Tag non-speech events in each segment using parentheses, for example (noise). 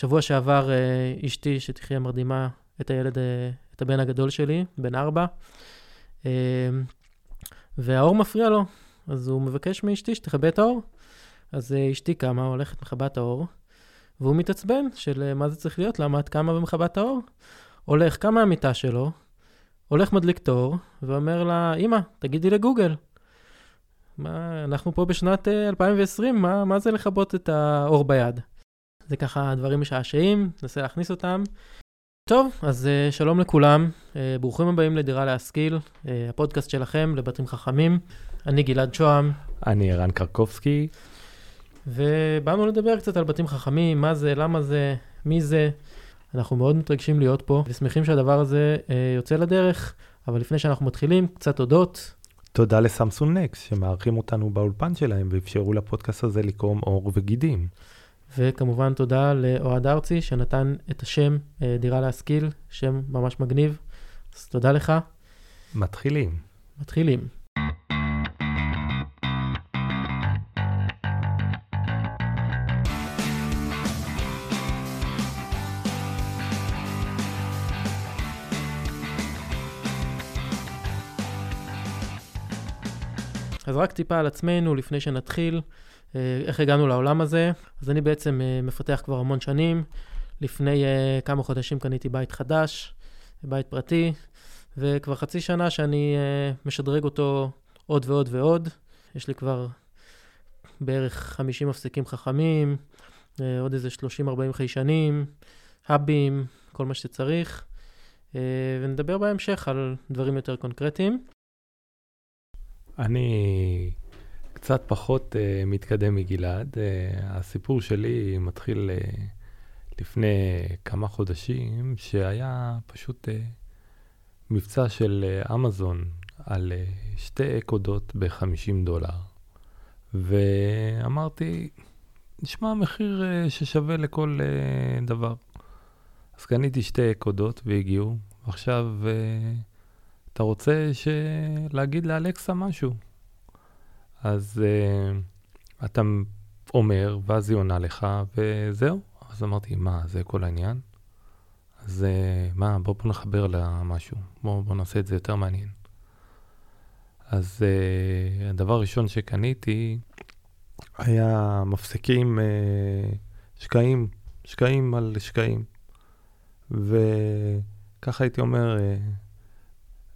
שבוע שעבר אשתי, שתחיה מרדימה את הילד, את הבן הגדול שלי, בן ארבע, והאור מפריע לו, אז הוא מבקש מאשתי שתכבה את האור. אז אשתי קמה, הולכת, מכבה את האור, והוא מתעצבן של מה זה צריך להיות, למה את קמה ומכבה את האור? הולך, קם מהמיטה שלו, הולך מדליק את האור, ואומר לה, אמא, תגידי לגוגל. מה, אנחנו פה בשנת 2020, אה, מה, מה זה לכבות את האור ביד? זה ככה דברים משעשעים, ננסה להכניס אותם. טוב, אז uh, שלום לכולם, uh, ברוכים הבאים לדירה להשכיל, uh, הפודקאסט שלכם לבתים חכמים. אני גלעד שוהם. אני ערן קרקובסקי. ובאנו לדבר קצת על בתים חכמים, מה זה, למה זה, מי זה. אנחנו מאוד מתרגשים להיות פה, ושמחים שהדבר הזה uh, יוצא לדרך, אבל לפני שאנחנו מתחילים, קצת תודות. תודה לסמסון נקס, שמארחים אותנו באולפן שלהם ואפשרו לפודקאסט הזה לקרום עור וגידים. וכמובן תודה לאוהד ארצי, שנתן את השם אה, דירה להשכיל, שם ממש מגניב. אז תודה לך. מתחילים. מתחילים. אז רק טיפה על עצמנו לפני שנתחיל, איך הגענו לעולם הזה. אז אני בעצם אה, מפתח כבר המון שנים. לפני אה, כמה חודשים קניתי בית חדש, בית פרטי, וכבר חצי שנה שאני משדרג אותו עוד ועוד ועוד. יש לי כבר בערך 50 מפסקים חכמים, עוד איזה 30-40 חיישנים, האבים, כל מה שצריך. ונדבר בהמשך על דברים יותר קונקרטיים. אני קצת פחות uh, מתקדם מגלעד. Uh, הסיפור שלי מתחיל uh, לפני כמה חודשים, שהיה פשוט uh, מבצע של uh, אמזון על uh, שתי אקודות ב-50 דולר. ואמרתי, נשמע מחיר uh, ששווה לכל uh, דבר. אז קניתי שתי אקודות והגיעו. עכשיו, uh, אתה רוצה להגיד לאלקסה משהו? אז uh, אתה אומר, ואז היא עונה לך, וזהו. אז אמרתי, מה, זה כל העניין? אז uh, מה, בוא, בוא נחבר לה משהו, בוא, בוא נעשה את זה יותר מעניין. אז uh, הדבר הראשון שקניתי היה מפסקים uh, שקעים, שקעים על שקעים. וככה הייתי אומר, uh,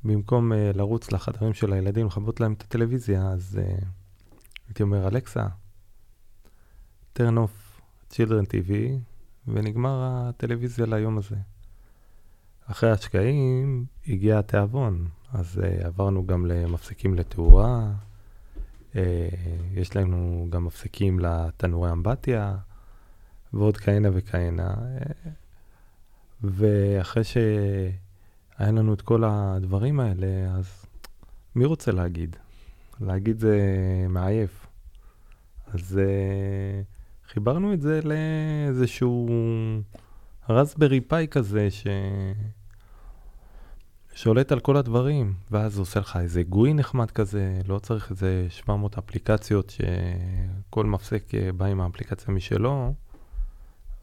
במקום uh, לרוץ לחדרים של הילדים, לכבות להם את הטלוויזיה, אז uh, הייתי אומר, אלכסה, turn off children TV, ונגמר הטלוויזיה ליום הזה. אחרי השקעים הגיע התיאבון, אז uh, עברנו גם למפסקים לתאורה, uh, יש לנו גם מפסקים לתנורי אמבטיה, ועוד כהנה וכהנה. Uh, ואחרי ש... היה לנו את כל הדברים האלה, אז מי רוצה להגיד? להגיד זה מעייף. אז uh, חיברנו את זה לאיזשהו רסברי פאי כזה ש... שולט על כל הדברים, ואז עושה לך איזה גוי נחמד כזה, לא צריך איזה 700 אפליקציות שכל מפסק אה, בא עם האפליקציה משלו,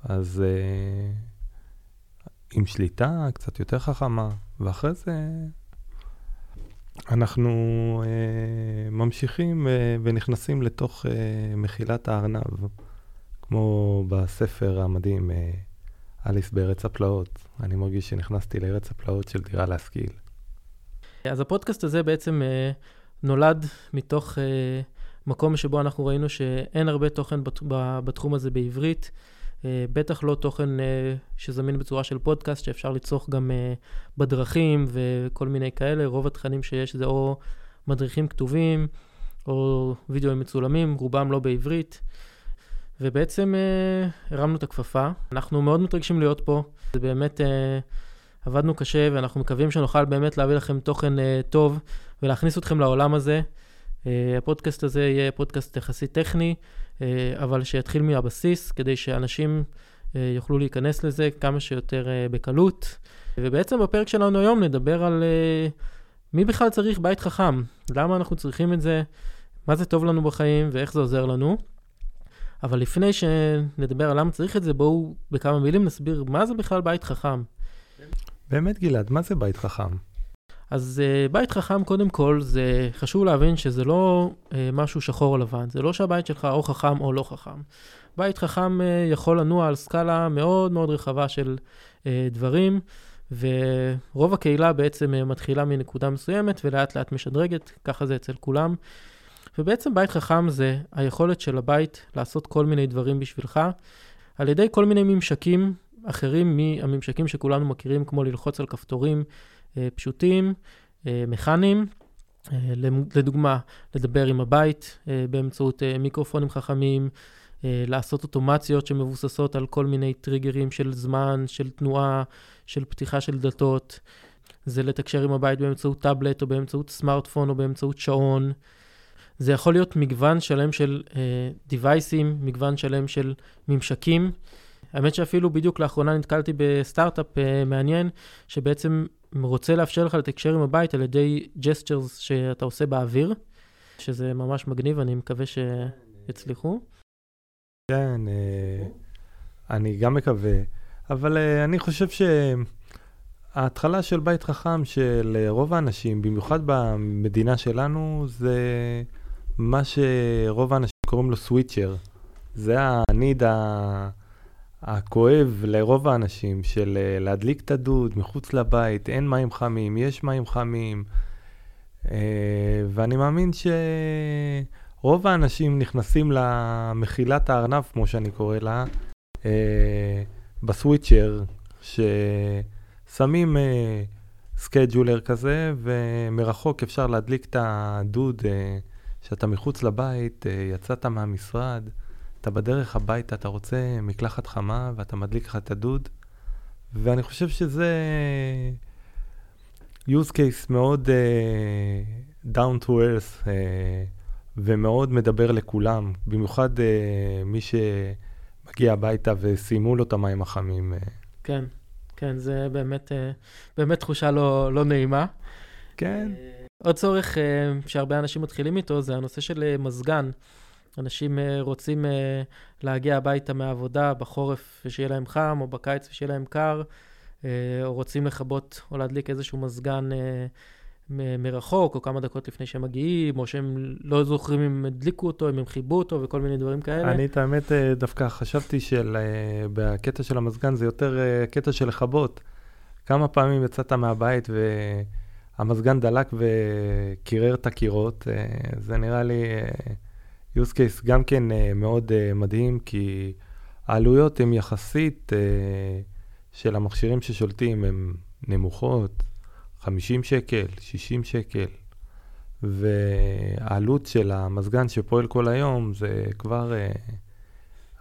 אז uh, עם שליטה קצת יותר חכמה, ואחרי זה אנחנו אה, ממשיכים אה, ונכנסים לתוך אה, מחילת הארנב, כמו בספר המדהים אה, אליס בארץ הפלאות. אני מרגיש שנכנסתי לארץ הפלאות של דירה להשכיל. אז הפודקאסט הזה בעצם אה, נולד מתוך אה, מקום שבו אנחנו ראינו שאין הרבה תוכן בת, בתחום הזה בעברית. אה, בטח לא תוכן אה, שזמין בצורה של פודקאסט, שאפשר לצרוך גם אה, בדרכים וכל מיני כאלה. רוב התכנים שיש זה או מדריכים כתובים, או וידאוים מצולמים, רובם לא בעברית. ובעצם הרמנו את הכפפה. אנחנו מאוד מתרגשים להיות פה. זה באמת, עבדנו קשה, ואנחנו מקווים שנוכל באמת להביא לכם תוכן טוב ולהכניס אתכם לעולם הזה. הפודקאסט הזה יהיה פודקאסט יחסית טכני. אה, אבל שיתחיל מהבסיס, כדי שאנשים אה, יוכלו להיכנס לזה כמה שיותר אה, בקלות. ובעצם בפרק שלנו היום נדבר על מי בכלל צריך בית חכם, למה אנחנו צריכים את זה, מה זה טוב לנו בחיים ואיך זה עוזר לנו. אבל לפני שנדבר על למה צריך את זה, בואו בכמה מילים נסביר מה זה בכלל בית חכם. באמת, גלעד, מה זה בית חכם? אז uh, בית חכם, קודם כל, זה חשוב להבין שזה לא uh, משהו שחור או לבן. זה לא שהבית שלך או חכם או לא חכם. בית חכם uh, יכול לנוע על סקאלה מאוד מאוד רחבה של דברים, ורוב הקהילה בעצם מתחילה מנקודה מסוימת ולאט לאט משדרגת, ככה זה אצל כולם. ובעצם בית חכם זה היכולת של הבית לעשות כל מיני דברים בשבילך, על ידי כל מיני ממשקים אחרים מהממשקים שכולנו מכירים, כמו ללחוץ על כפתורים אה, פשוטים, אה, מכניים. אה, לדוגמה, לדבר עם הבית באמצעות מיקרופונים חכמים, לעשות אוטומציות שמבוססות על כל מיני טריגרים של זמן, של תנועה, של פתיחה של דלתות. זה לתקשר עם הבית באמצעות טאבלט או באמצעות סמארטפון או באמצעות שעון. זה יכול להיות מגוון שלם של דיווייסים, אה, מגוון שלם של ממשקים. האמת שאפילו בדיוק לאחרונה נתקלתי בסטארט-אפ אה, מעניין, שבעצם רוצה לאפשר לך לתקשר עם הבית על ידי gestures שאתה עושה באוויר, שזה ממש מגניב, אני מקווה שיצליחו. כן, אה, אני גם מקווה, אבל אה, אני חושב שההתחלה של בית חכם של רוב האנשים, במיוחד במדינה שלנו, זה מה שרוב האנשים קוראים לו סוויצ'ר. זה הניד ה... הכואב לרוב האנשים של אה, להדליק את הדוד מחוץ לבית, אין מים חמים, יש מים חמים. אה, ואני מאמין שרוב האנשים נכנסים למחילת הארנב, כמו שאני קורא לה, אה, בסוויצ'ר, ששמים scheduler כזה, ומרחוק אפשר להדליק את הדוד שאתה מחוץ לבית, יצאת מהמשרד. אתה בדרך הביתה, אתה רוצה מקלחת חמה ואתה מדליק לך את הדוד, ואני חושב שזה use case מאוד uh, down to earth uh, ומאוד מדבר לכולם, במיוחד uh, מי שמגיע הביתה וסיימו לו את המים החמים. Uh. כן, כן, זה באמת, uh, באמת תחושה לא, לא נעימה. כן. Uh, עוד צורך uh, שהרבה אנשים מתחילים איתו זה הנושא של uh, מזגן. אנשים uh, רוצים uh, להגיע הביתה מהעבודה בחורף ושיהיה להם חם, או בקיץ ושיהיה להם קר, uh, או רוצים לכבות או להדליק איזשהו מזגן uh, מרחוק, או כמה דקות לפני שהם מגיעים, או שהם לא זוכרים אם הדליקו אותו, אם הם חיבו אותו, וכל מיני דברים כאלה. אני, את האמת, דווקא חשבתי שבקטע של המזגן זה יותר קטע של לכבות. כמה פעמים יצאת מהבית והמזגן דלק וקירר את הקירות, זה נראה לי... use case גם כן uh, מאוד uh, מדהים, כי העלויות הן יחסית uh, של המכשירים ששולטים הן נמוכות, 50 שקל, 60 שקל, והעלות של המזגן שפועל כל היום זה כבר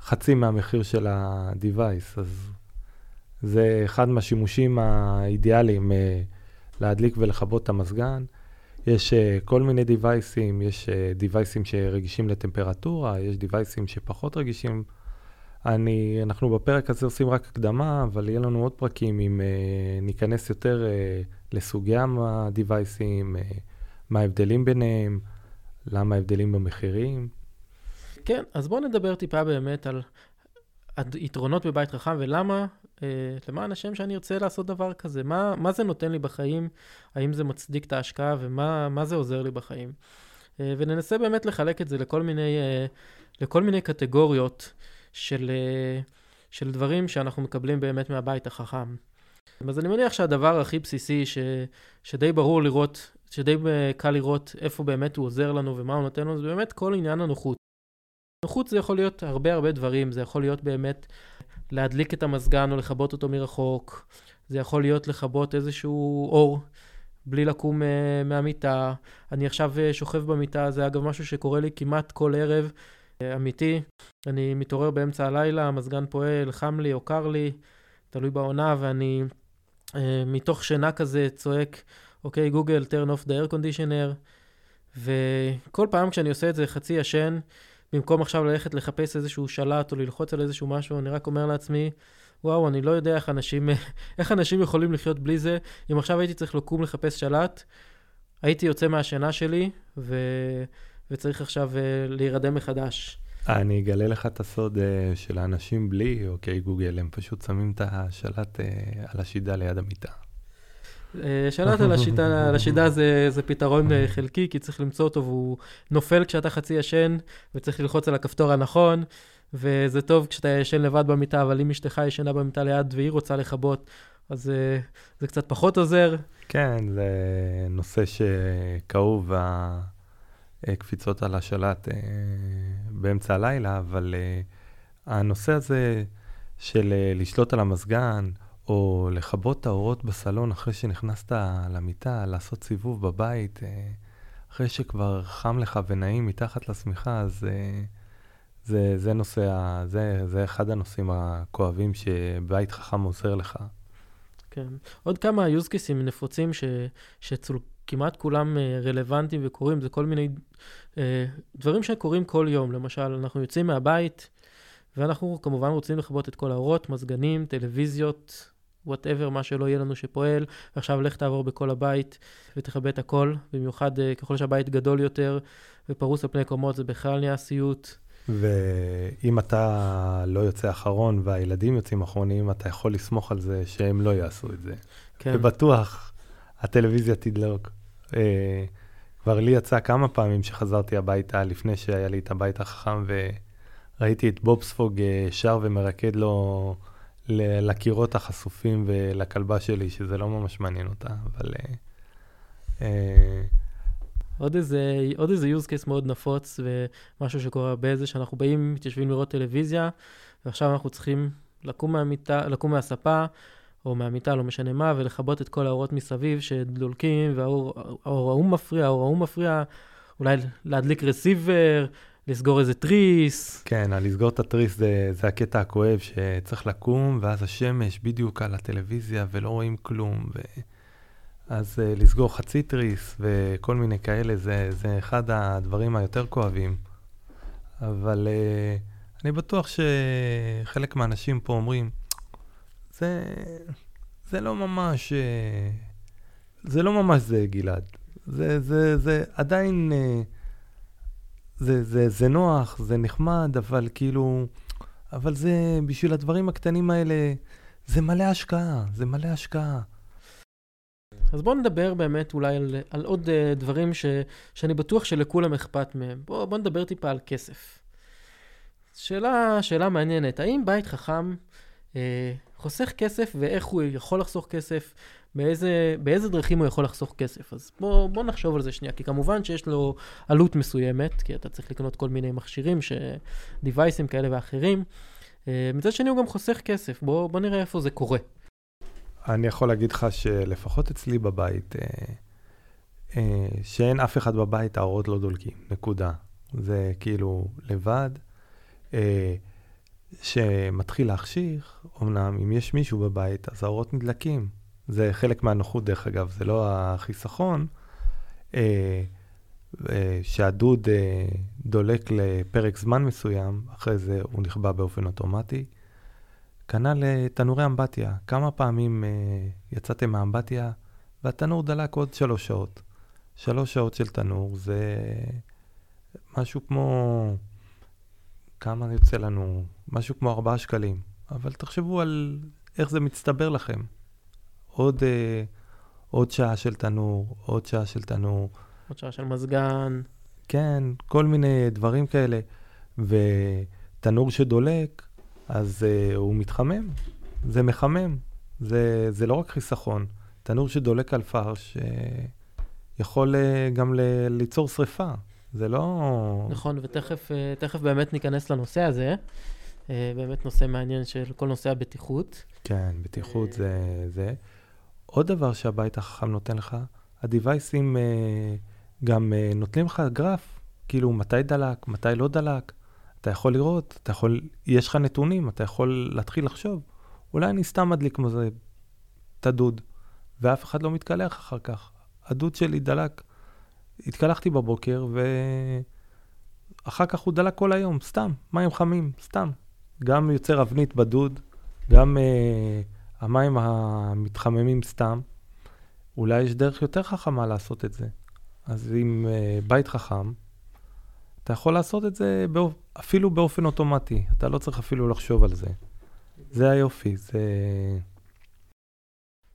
חצי מהמחיר של ה-device, אז זה אחד מהשימושים האידיאליים להדליק ולכבות את המזגן. יש uh, כל מיני דיווייסים, יש דיווייסים uh, שרגישים לטמפרטורה, יש דיווייסים שפחות רגישים. אני, אנחנו בפרק הזה עושים רק הקדמה, אבל יהיה לנו עוד פרקים אם uh, ניכנס יותר uh, לסוגי הדיווייסים, uh, מה ההבדלים ביניהם, למה ההבדלים במחירים. כן, אז בואו נדבר טיפה באמת על היתרונות בבית חכם ולמה אה, למען השם שאני ארצה לעשות דבר כזה. מה, מה זה נותן לי בחיים? האם זה מצדיק את ההשקעה ומה זה עוזר לי בחיים? אה, וננסה באמת לחלק את זה לכל מיני, אה, לכל מיני קטגוריות של, של דברים שאנחנו מקבלים באמת מהבית החכם. אז אני מניח שהדבר הכי בסיסי, ש, שדי ברור לראות, שדי קל לראות איפה באמת הוא עוזר לנו ומה הוא נותן לנו, זה באמת כל עניין הנוחות. נוחות זה יכול להיות הרבה הרבה דברים, זה יכול להיות באמת להדליק את המזגן או לכבות אותו מרחוק. זה יכול להיות לכבות איזשהו אור בלי לקום uh, מהמיטה. אני עכשיו uh, שוכב במיטה, זה אגב משהו שקורה לי כמעט כל ערב, uh, אמיתי. אני מתעורר באמצע הלילה, המזגן פועל, חם לי או קר לי, תלוי בעונה, ואני uh, מתוך שינה כזה צועק, אוקיי, גוגל, turn off the air conditioner. וכל פעם כשאני עושה את זה חצי ישן, במקום עכשיו ללכת לחפש איזשהו שלט או ללחוץ על איזשהו משהו, אני רק אומר לעצמי, וואו, אני לא יודע איך אנשים, (laughs) איך אנשים יכולים לחיות בלי זה. אם עכשיו הייתי צריך לקום לחפש שלט, הייתי יוצא מהשינה שלי, ו... וצריך עכשיו uh, להירדם מחדש. אני אגלה לך את הסוד uh, של האנשים בלי אוקיי גוגל, הם פשוט שמים את השלט uh, על השידה ליד המיטה. שלט על השיטה, על השידה זה, זה פתרון חלקי, כי צריך למצוא אותו והוא נופל כשאתה חצי ישן, וצריך ללחוץ על הכפתור הנכון, וזה טוב כשאתה ישן לבד במיטה, אבל אם אשתך ישנה במיטה ליד והיא רוצה לכבות, אז זה קצת פחות עוזר. כן, זה נושא שכאוב, הקפיצות על השלט אה, באמצע הלילה, אבל אה, הנושא הזה של אה, לשלוט על המזגן, או לכבות את האורות בסלון אחרי שנכנסת למיטה, לעשות סיבוב בבית, אחרי שכבר חם לך ונעים מתחת לשמיכה, אז זה, זה נושא, זה, זה אחד הנושאים הכואבים שבית חכם עוזר לך. כן. עוד כמה cases נפוצים ש, שצול, כמעט כולם uh, רלוונטיים וקורים, זה כל מיני דברים שקורים כל יום. למשל, אנחנו יוצאים מהבית, ואנחנו כמובן רוצים לכבות את כל האורות, מזגנים, טלוויזיות, וואטאבר, מה שלא יהיה לנו שפועל, ועכשיו לך תעבור בכל הבית ותכבה את הכל, במיוחד uh, ככל שהבית גדול יותר ופרוס על פני קומות, זה בכלל נהיה סיוט. ואם אתה לא יוצא אחרון והילדים יוצאים אחרונים, אתה יכול לסמוך על זה שהם לא יעשו את זה. כן. ובטוח הטלוויזיה תדלוק. אה, כבר לי יצא כמה פעמים שחזרתי הביתה לפני שהיה לי את הבית החכם, וראיתי את בובספוג אה, שר ומרקד לו לקירות החשופים ולכלבה שלי, שזה לא ממש מעניין אותה, אבל... אה, אה, עוד איזה, עוד איזה use case מאוד נפוץ, ומשהו שקורה הרבה זה שאנחנו באים, מתיישבים לראות טלוויזיה, ועכשיו אנחנו צריכים לקום מהמיטה, לקום מהספה, או מהמיטה, לא משנה מה, ולכבות את כל האורות מסביב שדולקים, והאור ההוא מפריע, האור ההוא מפריע, אולי להדליק רסיבר, לסגור איזה תריס. כן, לסגור את התריס זה, זה הקטע הכואב, שצריך לקום, ואז השמש בדיוק על הטלוויזיה, ולא רואים כלום. ו... אז uh, לסגור חצי תריס וכל מיני כאלה, זה, זה אחד הדברים היותר כואבים. אבל uh, אני בטוח שחלק מהאנשים פה אומרים, זה, זה לא ממש, אה, זה לא ממש זה, גלעד. זה, זה, זה עדיין, אה, זה, זה, זה נוח, זה נחמד, אבל כאילו, אבל זה, בשביל הדברים הקטנים האלה, זה מלא השקעה, זה מלא השקעה. אז בואו נדבר באמת אולי על, על עוד uh, דברים ש, שאני בטוח שלכולם אכפת מהם. בואו בוא נדבר טיפה על כסף. שאלה, שאלה מעניינת, האם בית חכם אה, חוסך כסף ואיך הוא יכול לחסוך כסף, באיזה, באיזה דרכים הוא יכול לחסוך כסף. אז בוא, בוא נחשוב על זה שנייה, כי כמובן שיש לו עלות מסוימת, כי אתה צריך לקנות כל מיני מכשירים, ש... דיווייסים כאלה ואחרים. אה, מצד שני הוא גם חוסך כסף, בוא, בוא נראה איפה זה קורה. אני יכול להגיד לך שלפחות אצלי בבית, אה, אה, שאין אף אחד בבית, האורות לא דולקים, נקודה. זה כאילו לבד. אה, שמתחיל להחשיך, אמנם אם יש מישהו בבית, אז האורות נדלקים. זה חלק מהנוחות, דרך אגב, זה לא החיסכון. אה, אה, שהדוד אה, דולק לפרק זמן מסוים, אחרי זה הוא נכבה באופן אוטומטי. כנ"ל תנורי אמבטיה. כמה פעמים אה, יצאתם מהאמבטיה והתנור דלק עוד שלוש שעות. שלוש שעות של תנור זה משהו כמו כמה יוצא לנו? משהו כמו 4 שקלים. אבל תחשבו על איך זה מצטבר לכם. עוד, אה, עוד שעה של תנור, עוד שעה של תנור. עוד שעה של מזגן. כן, כל מיני דברים כאלה. ותנור שדולק, אז אה, הוא מתחמם. זה מחמם. זה, זה לא רק חיסכון. תנור שדולק על פרש אה, יכול אה, גם ל, ליצור שריפה. זה לא... נכון, ותכף אה, באמת ניכנס לנושא הזה. אה, באמת נושא מעניין של כל נושא הבטיחות. כן, בטיחות זה זה. עוד דבר שהבית החכם נותן לך, הדיווייסים אה, גם נותנים לך גרף, כאילו מתי דלק, מתי לא דלק. אתה יכול לראות, אתה יכול, יש לך נתונים, אתה יכול להתחיל לחשוב, אולי אני סתם מדליק כמו זה את הדוד, ואף אחד לא מתקלח אחר כך. הדוד שלי דלק התקלחתי בבוקר, ואחר כך הוא דלק כל היום, סתם, מים חמים, סתם. גם יוצר אבנית בדוד, גם uh, המים המתחממים סתם. אולי יש דרך יותר חכמה לעשות את זה. אז עם uh, בית חכם, אתה יכול לעשות את זה באופ... אפילו באופן אוטומטי, אתה לא צריך אפילו לחשוב על זה. זה היופי, זה...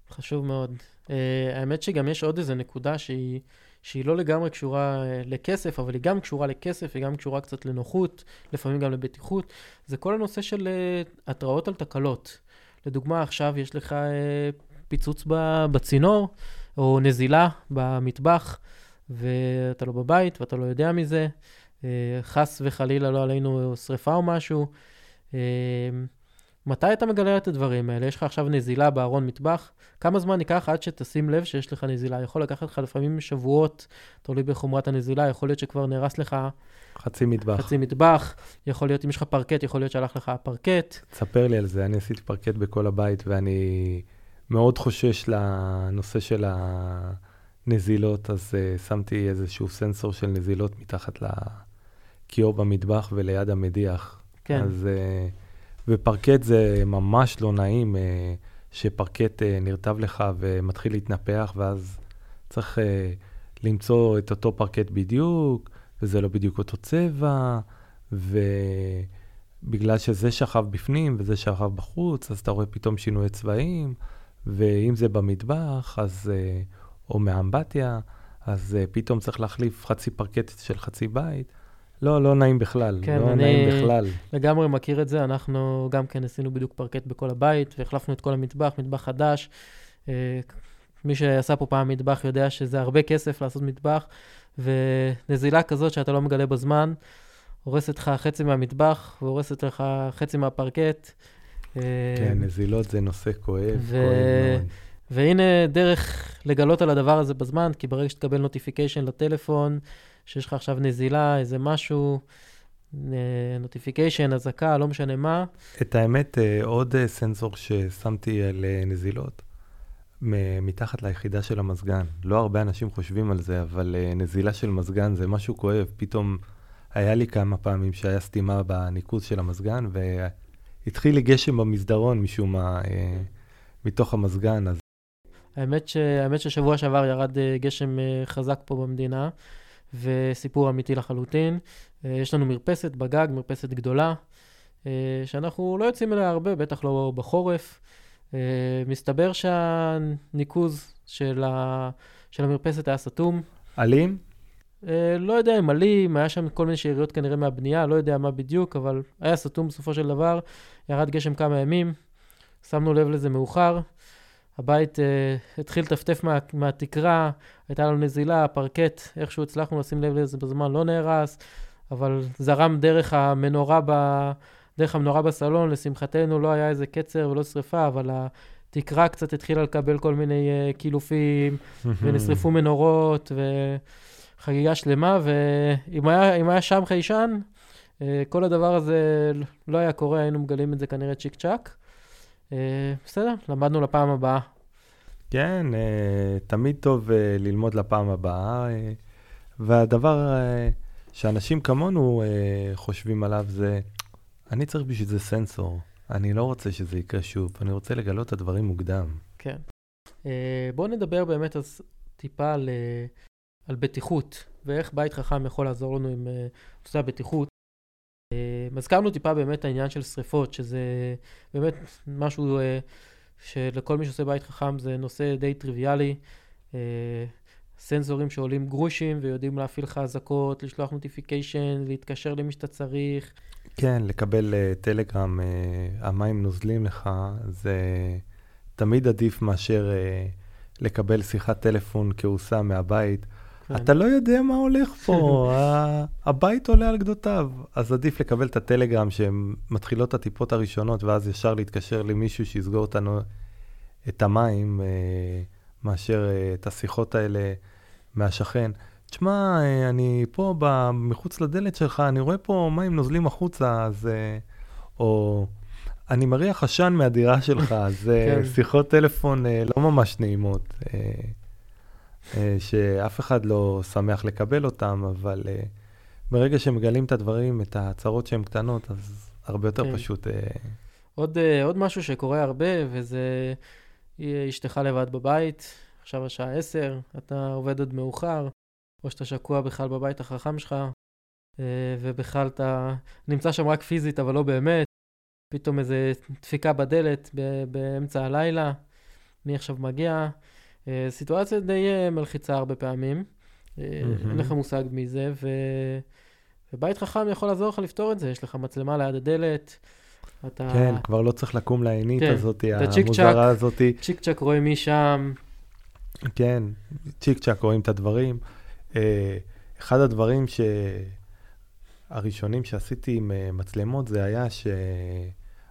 חשוב מאוד. Uh, האמת שגם יש עוד איזה נקודה שהיא, שהיא לא לגמרי קשורה uh, לכסף, אבל היא גם קשורה לכסף, היא גם קשורה קצת לנוחות, לפעמים גם לבטיחות. זה כל הנושא של uh, התראות על תקלות. לדוגמה, עכשיו יש לך uh, פיצוץ בצינור, או נזילה במטבח, ואתה לא בבית ואתה לא יודע מזה. Uh, חס וחלילה לא עלינו שריפה או משהו. מתי אתה מגלה את הדברים האלה? יש לך עכשיו נזילה בארון מטבח, כמה זמן ייקח עד שתשים לב שיש לך נזילה? יכול לקחת לך לפעמים שבועות, תלוי בחומרת הנזילה, יכול להיות שכבר נהרס לך... חצי מטבח. חצי מטבח, יכול להיות, אם יש לך פרקט, יכול להיות שהלך לך הפרקט. תספר לי על זה, אני עשיתי פרקט בכל הבית, ואני מאוד חושש לנושא של הנזילות, אז uh, שמתי איזשהו סנסור של נזילות מתחת לכיור במטבח וליד המדיח. כן. אז... Uh, ופרקט זה ממש לא נעים אה, שפרקט אה, נרטב לך ומתחיל להתנפח, ואז צריך אה, למצוא את אותו פרקט בדיוק, וזה לא בדיוק אותו צבע, ובגלל שזה שכב בפנים וזה שכב בחוץ, אז אתה רואה פתאום שינויי צבעים, ואם זה במטבח, אז, או מאמבטיה, אז פתאום צריך להחליף חצי פרקט של חצי בית. לא, לא נעים בכלל. כן, לא היה נעים בכלל. לגמרי מכיר את זה. אנחנו גם כן עשינו בדיוק פרקט בכל הבית, והחלפנו את כל המטבח, מטבח חדש. אה, מי שעשה פה פעם מטבח יודע שזה הרבה כסף לעשות מטבח, ונזילה כזאת שאתה לא מגלה בזמן, הורסת לך חצי מהמטבח והורסת לך חצי מהפרקט. אה, כן, נזילות זה נושא כואב, ו... כואב מאוד. והנה דרך לגלות על הדבר הזה בזמן, כי ברגע שתקבל notification לטלפון, שיש לך עכשיו נזילה, איזה משהו, נוטיפיקיישן, אזעקה, לא משנה מה. את האמת, אה, עוד אה, סנסור ששמתי על אה, נזילות, מתחת ליחידה של המזגן. לא הרבה אנשים חושבים על זה, אבל נזילה של מזגן זה משהו כואב. פתאום היה לי כמה פעמים שהיה סתימה בניקוז של המזגן, והתחיל לי גשם במסדרון משום מה, מתוך המזגן. אז... האמת, ש... האמת ששבוע שעבר ירד גשם חזק פה במדינה. וסיפור אמיתי לחלוטין. אה, יש לנו מרפסת בגג, מרפסת גדולה, אה, שאנחנו לא יוצאים אליה הרבה, בטח לא בחורף. אה, מסתבר שהניקוז של, ה... של המרפסת היה סתום. אלים? לא יודע אם אלים, היה שם כל מיני שאריות כנראה מהבנייה, לא יודע מה בדיוק, אבל היה סתום בסופו של דבר. ירד גשם כמה ימים, שמנו לב לזה מאוחר. הבית uh, התחיל לטפטף מה, מהתקרה, הייתה לנו נזילה, פרקט, איכשהו הצלחנו לשים לב לזה בזמן, לא נהרס, אבל זרם דרך המנורה, ב, דרך המנורה בסלון, לשמחתנו לא היה איזה קצר ולא שריפה, אבל התקרה קצת התחילה לקבל כל מיני uh, קילופים, (laughs) ונשרפו מנורות, וחגיגה שלמה, ואם היה, היה שם חיישן, uh, כל הדבר הזה לא היה קורה, היינו מגלים את זה כנראה צ'יק צ'אק. אה, בסדר, למדנו לפעם הבאה. כן, אה, תמיד טוב אה, ללמוד לפעם הבאה, והדבר שאנשים כמונו חושבים עליו זה, אני צריך בשביל זה סנסור. אני לא רוצה שזה יקרה שוב, אני רוצה לגלות את הדברים מוקדם. כן. בואו נדבר באמת אז טיפה על, על בטיחות, ואיך בית חכם יכול לעזור לנו עם נושא הבטיחות. הזכרנו טיפה באמת העניין של שריפות, שזה באמת משהו אה, שלכל מי שעושה בית חכם זה נושא די טריוויאלי. אה, סנסורים שעולים גרושים ויודעים להפעיל לך אזעקות, לשלוח נוטיפיקיישן, להתקשר למי שאתה צריך. כן, לקבל uh, טלגרם, uh, המים נוזלים לך, זה תמיד עדיף מאשר uh, לקבל שיחת טלפון כעוסה מהבית. כן. אתה לא יודע מה הולך פה, (laughs) הבית עולה על גדותיו. אז עדיף לקבל את הטלגרם שמתחילות הטיפות הראשונות, ואז ישר להתקשר למישהו שיסגור אותנו, את המים, אה, מאשר אה, את השיחות האלה מהשכן. תשמע, אה, אני פה מחוץ לדלת שלך, אני רואה פה מים נוזלים החוצה, אז... או... אני מריח עשן מהדירה שלך, אז (laughs) כן. שיחות טלפון לא ממש נעימות. אה, שאף אחד לא שמח לקבל אותם, אבל אה, ברגע שמגלים את הדברים, את ההצהרות שהן קטנות, אז הרבה יותר כן. פשוט. אה, עוד, עוד משהו שקורה הרבה, וזה אשתך לבד בבית, עכשיו השעה 10, אתה עובד עד מאוחר, או שאתה שקוע בכלל בבית החכם שלך, ובכלל אתה נמצא שם רק פיזית, אבל לא באמת. פתאום איזה דפיקה בדלת באמצע הלילה, מי עכשיו מגיע. סיטואציה די מלחיצה הרבה פעמים. Mm-hmm. אין לך מושג מי זה, ו... ובית חכם יכול לעזור לך לפתור את זה. יש לך מצלמה ליד הדלת, אתה... כן, כבר לא צריך לקום לעינית כן, הזאת, המוזרה הזאת. צ'יק צ'אק רואים מי שם. כן, צ'יק צ'אק רואים את הדברים. אה, אחד הדברים ש... הראשונים שעשיתי עם אה, מצלמות זה היה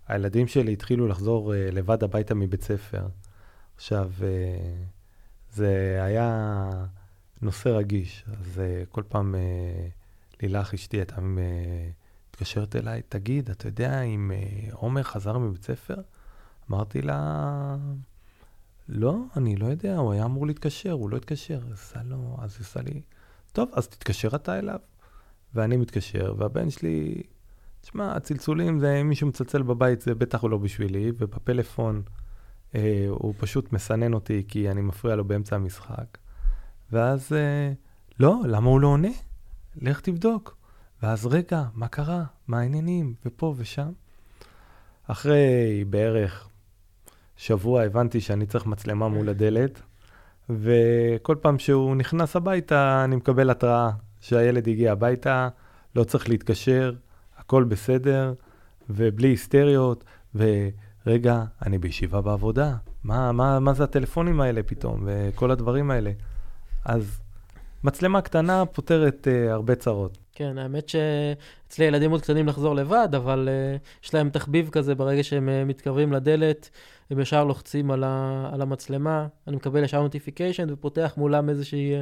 שהילדים שלי התחילו לחזור אה, לבד הביתה מבית ספר. עכשיו, זה היה נושא רגיש, אז כל פעם לילך אשתי הייתה מתקשרת אליי, תגיד, אתה יודע אם עומר חזר מבית ספר? אמרתי לה, לא, אני לא יודע, הוא היה אמור להתקשר, הוא לא התקשר. עשה לו, אז עשה לי, טוב, אז תתקשר אתה אליו. ואני מתקשר, והבן שלי, תשמע, הצלצולים זה, מישהו מצלצל בבית זה בטח לא בשבילי, ובפלאפון אה, הוא פשוט מסנן אותי כי אני מפריע לו באמצע המשחק. ואז, אה, לא, למה הוא לא עונה? לך תבדוק. ואז רגע, מה קרה? מה העניינים? ופה ושם. אחרי בערך שבוע הבנתי שאני צריך מצלמה מול הדלת, וכל פעם שהוא נכנס הביתה, אני מקבל התראה שהילד הגיע הביתה, לא צריך להתקשר, הכל בסדר, ובלי היסטריות, ורגע, אני בישיבה בעבודה, מה, מה, מה זה הטלפונים האלה פתאום, וכל הדברים האלה. אז מצלמה קטנה פותרת uh, הרבה צרות. כן, האמת שאצלי ילדים מאוד קטנים לחזור לבד, אבל uh, יש להם תחביב כזה ברגע שהם uh, מתקרבים לדלת, הם ישר לוחצים על, ה, על המצלמה, אני מקבל ישר נוטיפיקיישן ופותח מולם איזושהי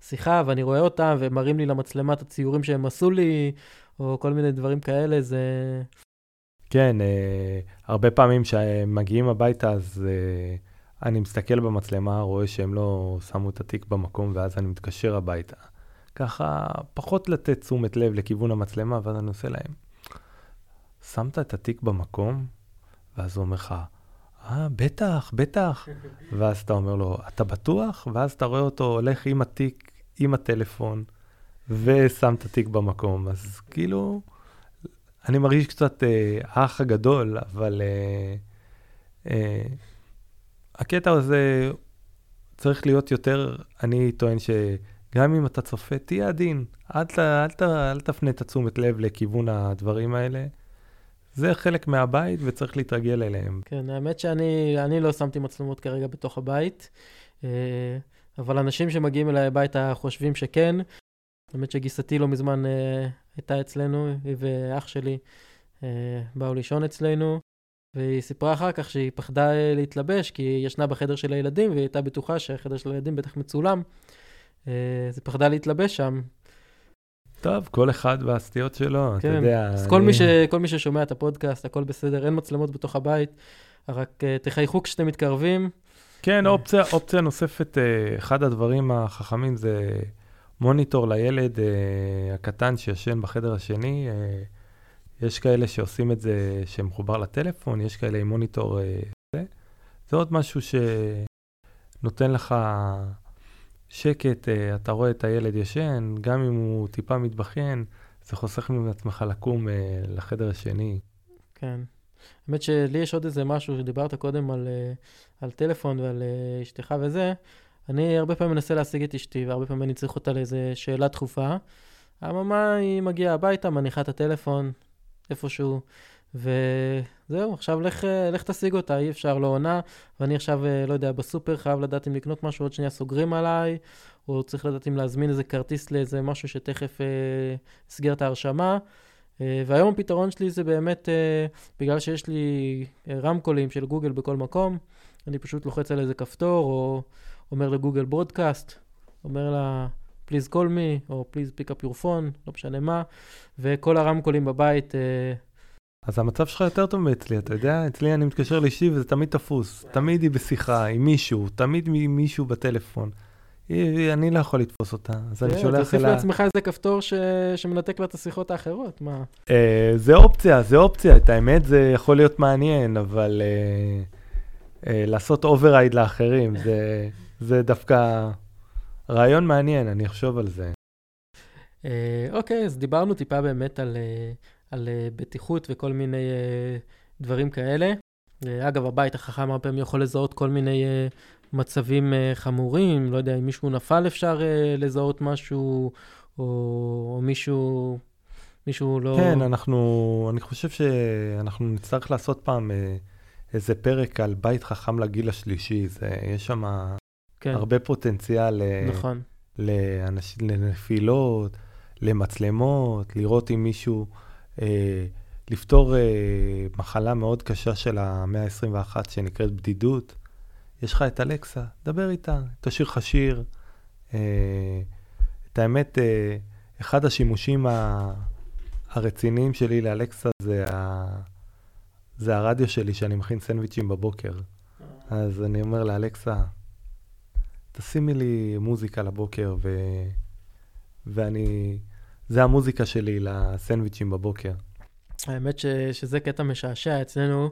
שיחה, ואני רואה אותם, והם מראים לי למצלמה את הציורים שהם עשו לי, או כל מיני דברים כאלה, זה... כן, uh, הרבה פעמים כשהם מגיעים הביתה, אז... Uh... אני מסתכל במצלמה, רואה שהם לא שמו את התיק במקום, ואז אני מתקשר הביתה. ככה, פחות לתת תשומת לב לכיוון המצלמה, ואז אני עושה להם, שמת את התיק במקום? ואז הוא אומר לך, אה, בטח, בטח. (laughs) ואז אתה אומר לו, אתה בטוח? ואז אתה רואה אותו הולך עם התיק, עם הטלפון, ושם את התיק במקום. אז כאילו, אני מרגיש קצת אה, האח הגדול, אבל... אה, אה, הקטע הזה צריך להיות יותר, אני טוען שגם אם אתה צופה, תהיה עדין. אל, תפנה את התשומת לב לכיוון הדברים האלה. זה חלק מהבית וצריך להתרגל אליהם. כן, האמת שאני לא שמתי מצלמות כרגע בתוך הבית, אבל אנשים שמגיעים אליי הביתה חושבים שכן. האמת שגיסתי לא מזמן אה, הייתה אצלנו, היא ואח שלי אה, באו לישון אצלנו. והיא סיפרה אחר כך שהיא פחדה אה, להתלבש, כי היא ישנה בחדר של הילדים, והיא הייתה בטוחה שהחדר של הילדים בטח מצולם. אה, אז היא פחדה להתלבש שם. טוב, כל אחד והסטיות שלו, כן. אתה יודע. אז אני... כל, מי ש... כל מי ששומע את הפודקאסט, הכל בסדר, אין מצלמות בתוך הבית, רק uh, תחייכו כשאתם מתקרבים. כן, אופציה, אופציה נוספת, uh, אחד הדברים החכמים זה מוניטור לילד uh, הקטן שישן בחדר השני. Uh, יש כאלה שעושים את זה שמחובר לטלפון, יש כאלה עם מוניטור. אה, זה, זה עוד משהו שנותן לך שקט, אה, אתה רואה את הילד ישן, גם אם הוא טיפה מתבכיין, זה חוסך מעצמך לקום אה, לחדר השני. כן. האמת שלי יש עוד איזה משהו שדיברת קודם על, על טלפון ועל אשתך וזה. אני הרבה פעמים מנסה להשיג את אשתי, והרבה פעמים אני צריך אותה לאיזה שאלה דחופה. הממה היא מגיעה הביתה, מניחה את הטלפון, איפשהו, וזהו, עכשיו לך, לך תשיג אותה, אי אפשר, לא עונה, ואני עכשיו, אה, לא יודע, בסופר חייב לדעת אם לקנות משהו, עוד שנייה סוגרים עליי, או צריך לדעת אם להזמין איזה כרטיס לאיזה משהו שתכף אה, את ההרשמה. אה, והיום הפתרון שלי זה באמת, אה, בגלל שיש לי אה, רמקולים של גוגל בכל מקום, אני פשוט לוחץ על איזה כפתור, או אומר לגוגל broadcast, אומר לה... please call me, או please pick up your phone, לא משנה מה, וכל הרמקולים בבית... אה, אז המצב שלך יותר טוב מאצלי, אתה יודע? אצלי אני מתקשר לאשתי וזה תמיד תפוס. תמיד היא בשיחה עם מישהו, תמיד מישהו בטלפון. היא, אני לא יכול לתפוס אותה, אז אני שולח אליה... תוסיף לעצמך איזה כפתור ש... שמנתק לה את השיחות האחרות, מה? אה, זה אופציה, זה אופציה. את האמת, זה יכול להיות מעניין, אבל אה, אה, לעשות override לאחרים, זה, זה דווקא... רעיון מעניין, אני אחשוב על זה. אה, אוקיי, אז דיברנו טיפה באמת על, אה, על אה, בטיחות וכל מיני דברים כאלה. אגב, הבית החכם הרבה פעמים יכול לזהות כל מיני מצבים חמורים, לא יודע, אם מישהו נפל אפשר לזהות משהו, או, או מישהו, מישהו לא... כן, אנחנו, אני חושב שאנחנו נצטרך לעשות פעם איזה פרק על בית חכם לגיל השלישי. זה, יש שם כן, הרבה פוטנציאל אה, נכון. לאנש, לנפילות, למצלמות, לראות אם מישהו, אה, לפתור אה, מחלה מאוד קשה של המאה ה-21 שנקראת בדידות. יש לך את אלכסה, דבר איתה, תשאיר לך שיר. אה, את האמת, אה, אחד השימושים ה- הרציניים שלי לאלכסה זה, ה- זה הרדיו שלי, שאני מכין סנדוויצ'ים בבוקר. אז אני אומר לאלכסה, תשימי לי מוזיקה לבוקר, ו... ואני... זה המוזיקה שלי לסנדוויצ'ים בבוקר. האמת ש, שזה קטע משעשע אצלנו.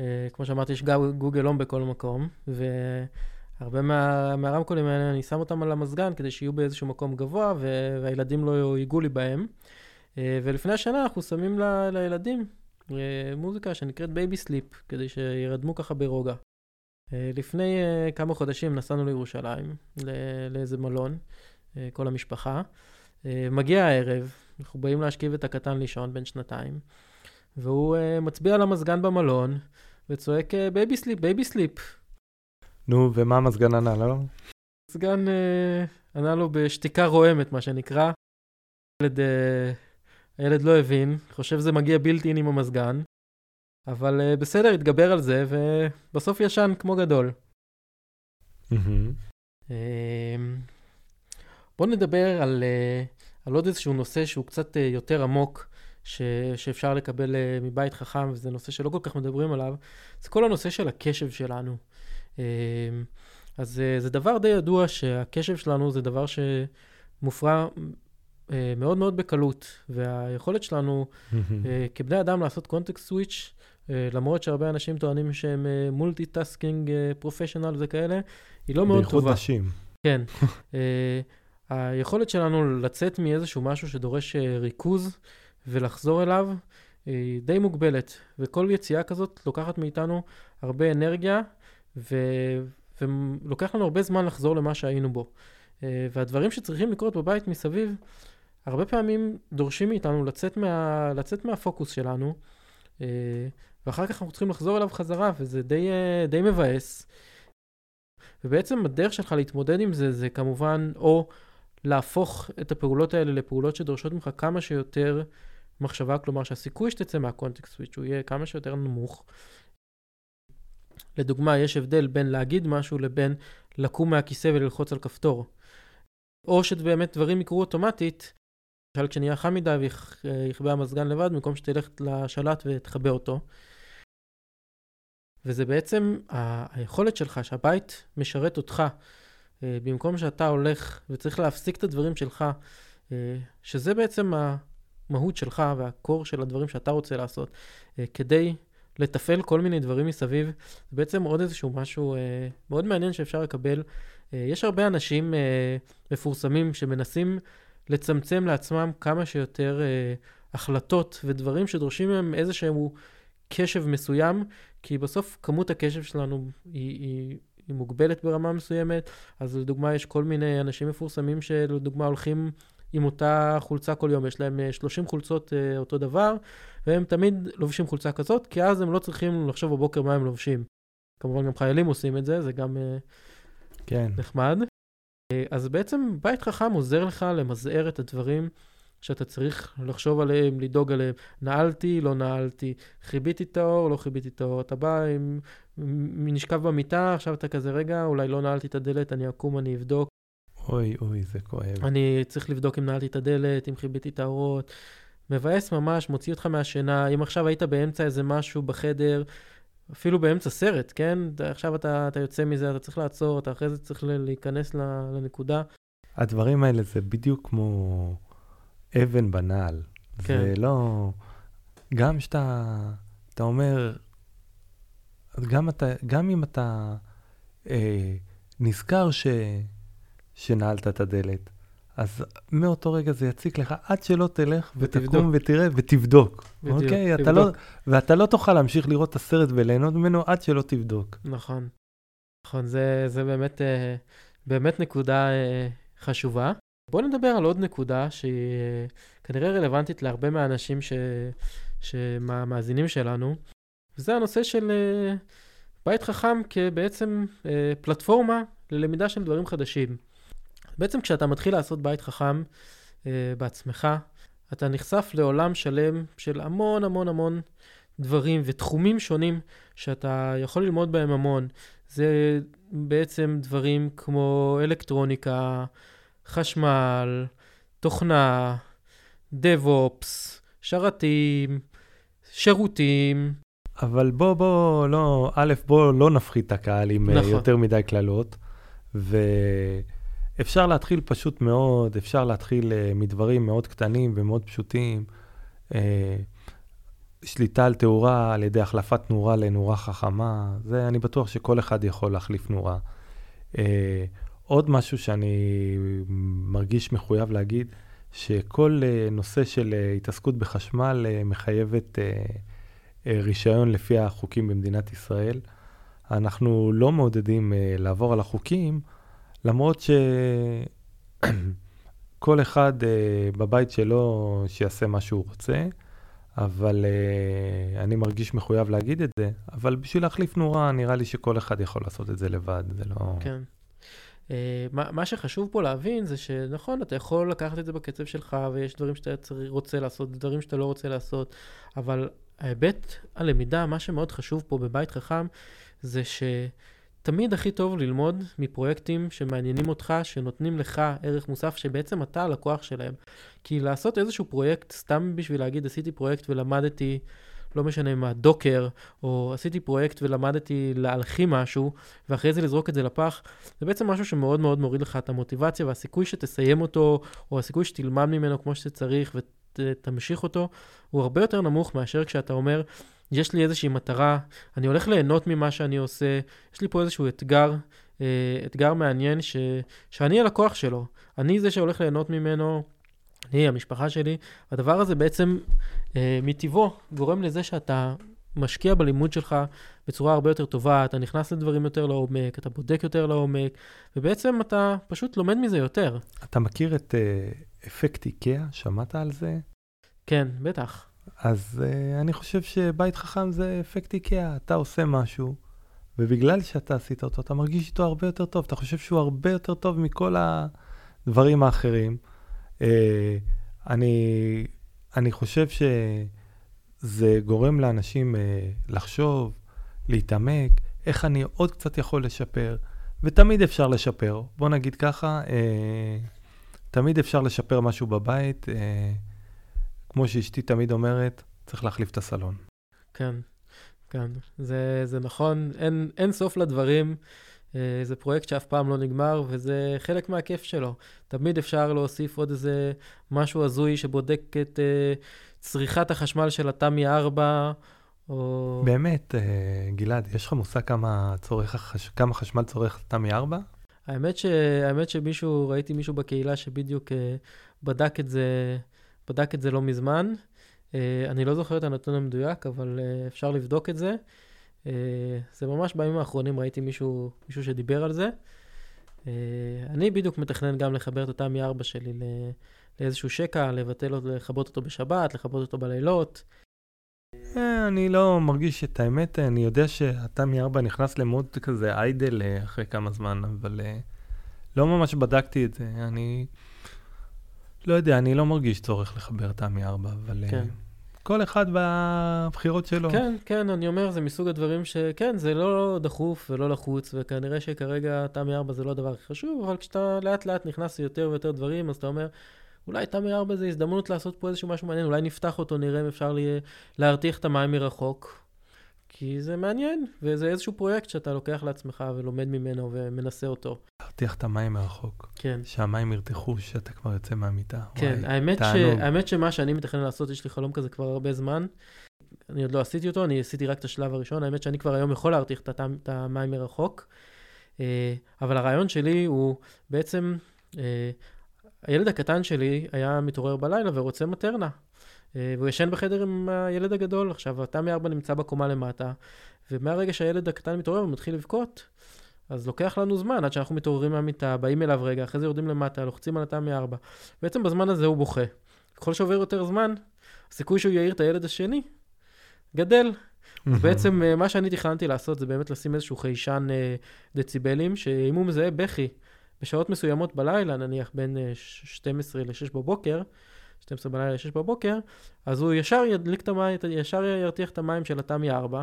אה, כמו שאמרתי, יש גוגל הום בכל מקום, והרבה מה, מהרמקולים האלה, אני שם אותם על המזגן כדי שיהיו באיזשהו מקום גבוה, ו, והילדים לא ייגעו לי בהם. אה, ולפני השינה אנחנו שמים ל, לילדים אה, מוזיקה שנקראת baby sleep, כדי שירדמו ככה ברוגע. אה, לפני אה, כמה חודשים נסענו לירושלים, לאיזה מלון, אה, כל המשפחה. מגיע הערב, אנחנו באים להשכיב את הקטן לישון, בן שנתיים, והוא מצביע על המזגן במלון, וצועק baby sleep, baby sleep. נו, ומה המזגן ענה לו? המזגן ענה לו בשתיקה רועמת, מה שנקרא. הילד, הילד לא הבין, חושב זה מגיע בילט אין עם המזגן, אבל uh, בסדר, התגבר על זה, ובסוף ישן כמו גדול. אמ, בואו נדבר על, אה, על עוד איזשהו נושא שהוא קצת אה, יותר עמוק, ש, שאפשר לקבל אה, מבית חכם, וזה נושא שלא כל כך מדברים עליו, זה כל הנושא של הקשב שלנו. אמ, אז אה, זה דבר די ידוע שהקשב שלנו זה דבר שמופרע אה, מאוד מאוד בקלות, והיכולת שלנו. אה, כבני אדם לעשות context switch, אה, למרות שהרבה אנשים טוענים שהם multi-tasking professional וכאלה, היא לא מאוד בייחוד טובה. נשים. כן. (laughs) אה, היכולת שלנו לצאת מאיזשהו משהו שדורש אה, ריכוז ולחזור אליו היא די מוגבלת, וכל יציאה כזאת לוקחת מאיתנו הרבה אנרגיה, ו... ולוקח לנו הרבה זמן לחזור למה שהיינו בו. אה, והדברים שצריכים לקרות בבית מסביב, הרבה פעמים דורשים מאיתנו לצאת, מה... לצאת מהפוקוס שלנו, אה, ואחר כך אנחנו צריכים לחזור אליו חזרה, וזה די, אה, די מבאס. ובעצם הדרך שלך להתמודד עם זה, זה כמובן או להפוך את הפעולות האלה לפעולות שדורשות ממך כמה שיותר מחשבה, כלומר שהסיכוי שתצא מהקונטקסט סוויץ' הוא יהיה כמה שיותר נמוך. לדוגמה, יש הבדל בין להגיד משהו לבין לקום מהכיסא וללחוץ על כפתור. או שבאמת דברים יקרו אוטומטית, למשל כשנהיה חם מדי ויכבה המזגן לבד, במקום שתלך לשלט ותכבה אותו. וזה בעצם ה- היכולת שלך שהבית משרת אותך, אה, במקום שאתה הולך וצריך להפסיק את הדברים שלך, אה, שזה בעצם המהות שלך והקור של הדברים שאתה רוצה לעשות, אה, כדי לתפעל כל מיני דברים מסביב, זה בעצם עוד איזשהו משהו אה, מאוד מעניין שאפשר לקבל. אה, יש הרבה אנשים אה, מפורסמים שמנסים לצמצם לעצמם כמה שיותר אה, החלטות ודברים שדורשים מהם איזשהו קשב מסוים, כי בסוף כמות הקשב שלנו היא, היא, היא מוגבלת ברמה מסוימת, אז לדוגמה יש כל מיני אנשים מפורסמים שלדוגמה הולכים עם אותה חולצה כל יום, יש להם אה, 30 חולצות אה, אותו דבר, והם תמיד לובשים חולצה כזאת, כי אז הם לא צריכים לחשוב בבוקר מה הם לובשים. כמובן גם חיילים עושים את זה, זה גם אה, כן. נחמד. אה, אז בעצם בית חכם עוזר לך למזער את הדברים שאתה צריך לחשוב עליהם, לדאוג עליהם. נעלתי, לא נעלתי, חיביתי את האור, לא חיביתי את האור. אתה בא, עם, נשכב במיטה, עכשיו אתה כזה, רגע, אולי לא נעלתי את הדלת, אני אקום, אני אבדוק. אוי, אוי, זה כואב. אני צריך לבדוק אם נעלתי את הדלת, אם חיביתי את האורות. מבאס ממש, מוציא אותך מהשינה. אם עכשיו היית באמצע איזה משהו בחדר, אפילו באמצע סרט, כן? עכשיו אתה, אתה יוצא מזה, אתה צריך לעצור, אתה אחרי זה צריך להיכנס לנקודה. הדברים האלה זה בדיוק כמו אבן בנעל. כן. זה לא... גם שאתה אתה אומר, גם, אתה, גם אם אתה אה, נזכר ש, שנעלת את הדלת, אז מאותו רגע זה יציק לך עד שלא תלך ותבדוק. ותקום ותראה ותבדוק. בדיוק, אוקיי? אתה תבדוק. לא, ואתה לא תוכל להמשיך לראות את הסרט וליהנות ממנו עד שלא תבדוק. נכון. נכון, זה, זה באמת, אה, באמת נקודה אה, חשובה. בואו נדבר על עוד נקודה שהיא אה, כנראה רלוונטית להרבה מהאנשים ש, שמאזינים שלנו, וזה הנושא של אה, בית חכם כבעצם אה, פלטפורמה ללמידה של דברים חדשים. בעצם כשאתה מתחיל לעשות בית חכם אה, בעצמך, אתה נחשף לעולם שלם של המון המון המון דברים ותחומים שונים שאתה יכול ללמוד בהם המון. זה בעצם דברים כמו אלקטרוניקה, חשמל, תוכנה, DevOps, שרתים, שירותים. אבל בוא, בוא, לא, א', בוא לא נפחית את הקהל עם נכון. נכון. יותר מדי קללות, ואפשר להתחיל פשוט מאוד, אפשר להתחיל אה, מדברים מאוד קטנים ומאוד פשוטים. אה, שליטה על תאורה על ידי החלפת נורה לנורה חכמה, זה אני בטוח שכל אחד יכול להחליף נורה. עוד משהו שאני מרגיש מחויב להגיד, שכל אה, נושא של אה, התעסקות בחשמל אה, מחייבת רישיון לפי החוקים במדינת ישראל. אנחנו לא מעודדים לעבור על החוקים, למרות שכל (clears throat) אחד בבית שלו שיעשה מה שהוא רוצה, אבל אני מרגיש מחויב להגיד את זה, אבל בשביל להחליף נורה, נראה לי שכל אחד יכול לעשות את זה לבד, זה לא... כן. Uh, מה, מה שחשוב פה להבין זה שנכון, אתה יכול לקחת את זה בקצב שלך, ויש דברים שאתה רוצה לעשות, דברים שאתה לא רוצה לעשות, אבל ההיבט הלמידה, מה שמאוד חשוב פה בבית חכם, זה שתמיד הכי טוב ללמוד מפרויקטים שמעניינים אותך, שנותנים לך ערך מוסף, שבעצם אתה הלקוח שלהם. כי לעשות איזשהו פרויקט, סתם בשביל להגיד, עשיתי פרויקט ולמדתי, לא משנה מה, דוקר, או עשיתי פרויקט ולמדתי להלחים משהו, ואחרי זה לזרוק את זה לפח, זה בעצם משהו שמאוד מאוד מוריד לך את המוטיבציה, והסיכוי שתסיים אותו, או הסיכוי שתלמד ממנו כמו שצריך ותמשיך אותו, הוא הרבה יותר נמוך מאשר כשאתה אומר, יש לי איזושהי מטרה, אני הולך ליהנות ממה שאני עושה, יש לי פה איזשהו אתגר, אה, אתגר מעניין ש, שאני הלקוח שלו, אני זה שהולך ליהנות ממנו, אני, המשפחה שלי, הדבר הזה בעצם אה, מטבעו גורם לזה שאתה משקיע בלימוד שלך בצורה הרבה יותר טובה, אתה נכנס לדברים יותר לעומק, אתה בודק יותר לעומק, ובעצם אתה פשוט לומד מזה יותר. אתה מכיר את אה, אפקט איקאה? שמעת על זה? כן, בטח. אז uh, אני חושב שבית חכם זה אפקט איקאה, אתה עושה משהו, ובגלל שאתה עשית אותו, אתה מרגיש איתו הרבה יותר טוב, אתה חושב שהוא הרבה יותר טוב מכל הדברים האחרים. Uh, אני, אני חושב שזה גורם לאנשים uh, לחשוב, להתעמק, איך אני עוד קצת יכול לשפר, ותמיד אפשר לשפר. בוא נגיד ככה, uh, תמיד אפשר לשפר משהו בבית. כמו שאשתי תמיד אומרת, צריך להחליף את הסלון. כן, כן, זה, זה נכון, אין, אין סוף לדברים. אה, זה פרויקט שאף פעם לא נגמר, וזה חלק מהכיף שלו. תמיד אפשר להוסיף עוד איזה משהו הזוי שבודק את uh, צריכת החשמל של התמי 4, או... באמת, uh, גלעד, יש לך מושג כמה, צורך, החש... כמה חשמל צורך תמי 4? האמת, ש... האמת שמישהו, ראיתי מישהו בקהילה שבדיוק uh, בדק את זה. בדק את זה לא מזמן. Uh, אני לא זוכר את הנתון המדויק, אבל uh, אפשר לבדוק את זה. Uh, זה ממש בימים האחרונים ראיתי מישהו, מישהו שדיבר על זה. Uh, אני בדיוק מתכנן גם לחבר את התמי 4 שלי ל, לאיזשהו שקע, לבטל אותו, לכבות אותו בשבת, לכבות אותו בלילות. אני לא מרגיש את האמת, אני יודע שהתמי 4 נכנס למוד כזה איידל אחרי כמה זמן, אבל לא ממש בדקתי את זה. אני... לא יודע, אני לא מרגיש צורך לחבר את עמי 4, אבל כן. כל אחד והבחירות שלו. כן, כן, אני אומר, זה מסוג הדברים שכן, זה לא דחוף ולא לחוץ, וכנראה שכרגע תמי 4 זה לא הדבר הכי חשוב, אבל כשאתה לאט לאט נכנס ליותר ויותר דברים, אז אתה אומר, אולי תמי 4 זה הזדמנות לעשות פה איזשהו משהו מעניין, אולי נפתח אותו, נראה אם אפשר להרתיח את המים מרחוק. כי זה מעניין, וזה איזשהו פרויקט שאתה לוקח לעצמך ולומד ממנו ומנסה אותו. להרתיח את המים מרחוק. כן. שהמים ירתחו שאתה כבר יוצא מהמיטה. כן, וואי, האמת, ש... האמת שמה שאני מתכנן לעשות, יש לי חלום כזה כבר הרבה זמן. אני עוד לא עשיתי אותו, אני עשיתי רק את השלב הראשון. האמת שאני כבר היום יכול להרתיח את, את המים מרחוק. אה, אבל הרעיון שלי הוא בעצם, אה, הילד הקטן שלי היה מתעורר בלילה ורוצה מטרנה. אה, והוא ישן בחדר עם הילד הגדול. עכשיו, התמי 4 נמצא בקומה למטה, ומהרגע שהילד הקטן מתעורר ומתחיל לבכות, אז לוקח לנו זמן עד שאנחנו מתעוררים מהמיטה, באים אליו רגע, אחרי זה יורדים למטה, לוחצים על התמי 4. בעצם בזמן הזה הוא בוכה. ככל שעובר יותר זמן, הסיכוי שהוא יעיר את הילד השני גדל. בעצם אה, מה שאני תכננתי לעשות זה באמת לשים איזשהו חיישן אה, דציבלים, שאם הוא מזהה בכי בשעות מסוימות בלילה, נניח בין 12 ל-6 בבוקר, 12 בלילה ל-6 בבוקר, אז הוא ישר ידליק את המים, ישר ירתיח את המים של התמי 4,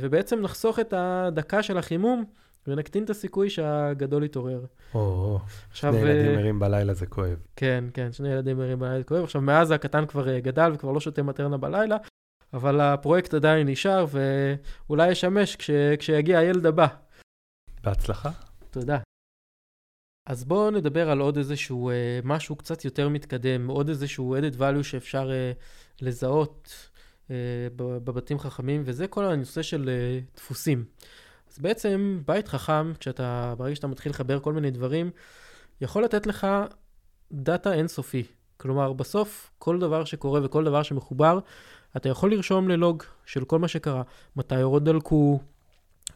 ובעצם נחסוך את הדקה של החימום. ונקטין את הסיכוי שהגדול יתעורר. או, שני ילדים ערים בלילה זה כואב. כן, כן, שני ילדים ערים בלילה זה כואב. עכשיו, מאז הקטן כבר גדל וכבר לא שותה מטרנה בלילה, אבל הפרויקט עדיין נשאר, ואולי ישמש כש, כשיגיע הילד הבא. בהצלחה. תודה. אז בואו נדבר על עוד איזשהו אה, משהו קצת יותר מתקדם, עוד איזשהו added value שאפשר אה, לזהות אה, בבתים חכמים, וזה כל הנושא של אה, דפוסים. אז בעצם בית חכם, כשאתה, ברגע שאתה מתחיל לחבר כל מיני דברים, יכול לתת לך דאטה אינסופי. כלומר, בסוף, כל דבר שקורה וכל דבר שמחובר, אתה יכול לרשום ללוג של כל מה שקרה. מתי אורות דלקו,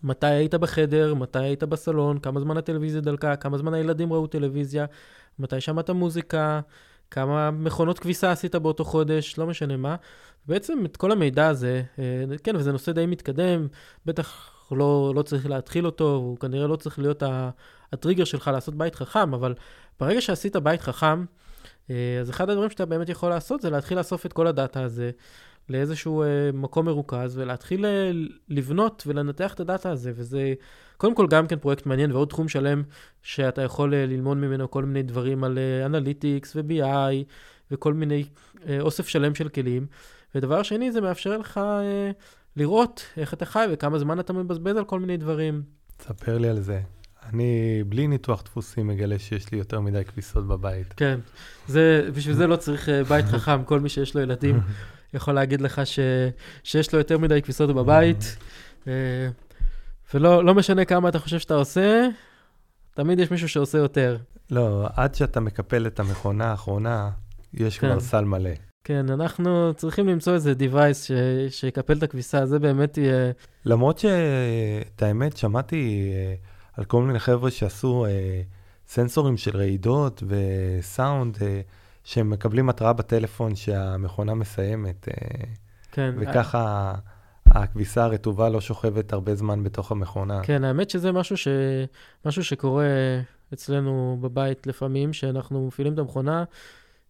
מתי היית בחדר, מתי היית בסלון, כמה זמן הטלוויזיה דלקה, כמה זמן הילדים ראו טלוויזיה, מתי שמעת מוזיקה, כמה מכונות כביסה עשית באותו חודש, לא משנה מה. בעצם את כל המידע הזה, אה, כן, וזה נושא די מתקדם, בטח לא, לא צריך להתחיל אותו, הוא כנראה לא צריך להיות הטריגר שלך לעשות בית חכם, אבל ברגע שעשית בית חכם, אה, אז אחד הדברים שאתה באמת יכול לעשות זה להתחיל לאסוף את כל הדאטה הזה לאיזשהו אה, מקום מרוכז ולהתחיל אה, לבנות ולנתח את הדאטה הזה, וזה קודם כל גם כן פרויקט מעניין ועוד תחום שלם שאתה יכול אה, ללמוד ממנו כל מיני דברים על analytics אה, ו-BI וכל מיני אה, אוסף שלם של כלים. ודבר שני, זה מאפשר לך אה, לראות איך אתה חי וכמה זמן אתה מבזבז על כל מיני דברים. תספר לי על זה. אני בלי ניתוח דפוסים מגלה שיש לי יותר מדי כביסות בבית. כן, זה, בשביל זה לא צריך אה, בית חכם, כל מי שיש לו ילדים (laughs) יכול להגיד לך ש, שיש לו יותר מדי כביסות בבית, אה, ולא לא משנה כמה אתה חושב שאתה עושה, תמיד יש מישהו שעושה יותר. לא, עד שאתה מקפל את המכונה האחרונה, יש כן. כבר סל מלא. כן, אנחנו צריכים למצוא איזה device ש... שיקפל את הכביסה, זה באמת יהיה... למרות שאת האמת, שמעתי אה, על כל מיני חבר'ה שעשו אה, סנסורים של רעידות וסאונד, אה, שהם מקבלים התראה בטלפון שהמכונה מסיימת. כן. וככה הכביסה הרטובה לא שוכבת הרבה זמן בתוך המכונה. כן, האמת שזה משהו, ש... משהו שקורה אצלנו בבית לפעמים, שאנחנו מפעילים את המכונה.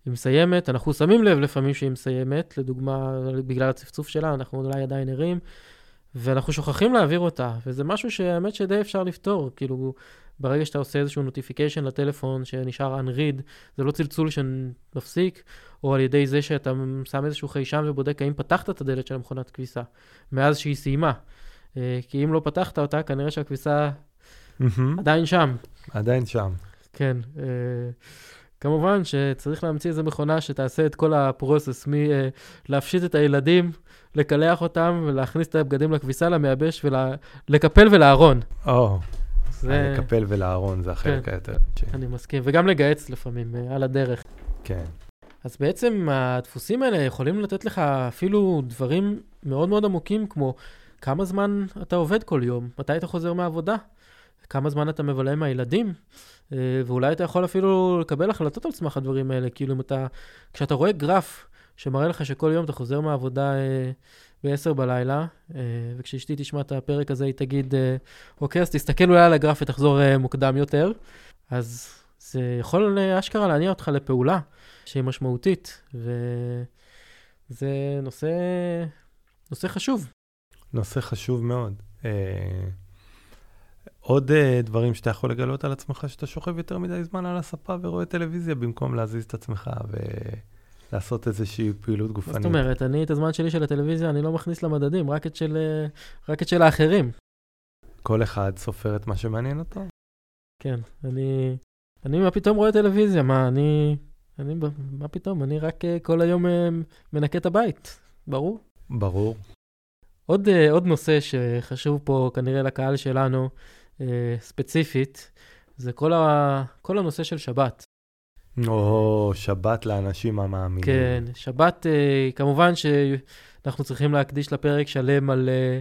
היא מסיימת, אנחנו שמים לב לפעמים שהיא מסיימת, לדוגמה, בגלל הצפצוף שלה, אנחנו אולי עדיין ערים, ואנחנו שוכחים להעביר אותה, וזה משהו שהאמת שדי אפשר לפתור, כאילו, ברגע שאתה עושה איזשהו נוטיפיקיישן לטלפון שנשאר unread, זה לא צלצול שמפסיק, או על ידי זה שאתה שם איזשהו חיישן ובודק האם פתחת את הדלת של המכונת כביסה, מאז שהיא סיימה. אה, כי אם לא פתחת אותה, כנראה שהכביסה עדיין שם. עדיין שם. כן. כמובן שצריך להמציא איזו מכונה שתעשה את כל הפרוסס מלהפשיט את הילדים, לקלח אותם ולהכניס את הבגדים לכביסה, למייבש ולקפל ולארון. או, זה... לקפל ולארון זה החלק כן, היותר. אני מסכים, וגם לגהץ לפעמים אה, על הדרך. כן. אז בעצם הדפוסים האלה יכולים לתת לך אפילו דברים מאוד מאוד עמוקים, כמו כמה זמן אתה עובד כל יום, מתי אתה חוזר מהעבודה, כמה זמן אתה מבלה עם הילדים. אה, ואולי אתה יכול אפילו לקבל החלטות על סמך הדברים האלה, כאילו אם אתה, כשאתה רואה גרף שמראה לך שכל יום אתה חוזר מהעבודה אה, ב-10 בלילה, אה, וכשאשתי תשמע את הפרק הזה היא תגיד, אוקיי, אז תסתכל אולי על הגרף ותחזור מוקדם יותר, אז זה יכול אשכרה להניע אותך לפעולה שהיא משמעותית, וזה נושא, נושא חשוב. נושא חשוב מאוד. עוד uh, דברים שאתה יכול לגלות על עצמך, שאתה שוכב יותר מדי זמן על הספה ורואה טלוויזיה במקום להזיז את עצמך ולעשות איזושהי פעילות גופנית. זאת אומרת, אני את הזמן שלי של הטלוויזיה, אני לא מכניס למדדים, רק את של, אה, רק את של האחרים. כל אחד סופר את מה שמעניין אותו? כן, אני, אני מה פתאום רואה טלוויזיה, מה, אני, אני, מה פתאום, אני רק uh, כל היום uh, מנקה את הבית, ברור? ברור. עוד, uh, עוד נושא שחשוב פה כנראה לקהל שלנו, ספציפית, זה כל, ה, כל הנושא של שבת. או, שבת לאנשים המאמינים. כן, שבת, אה, כמובן שאנחנו צריכים להקדיש לפרק שלם על אה,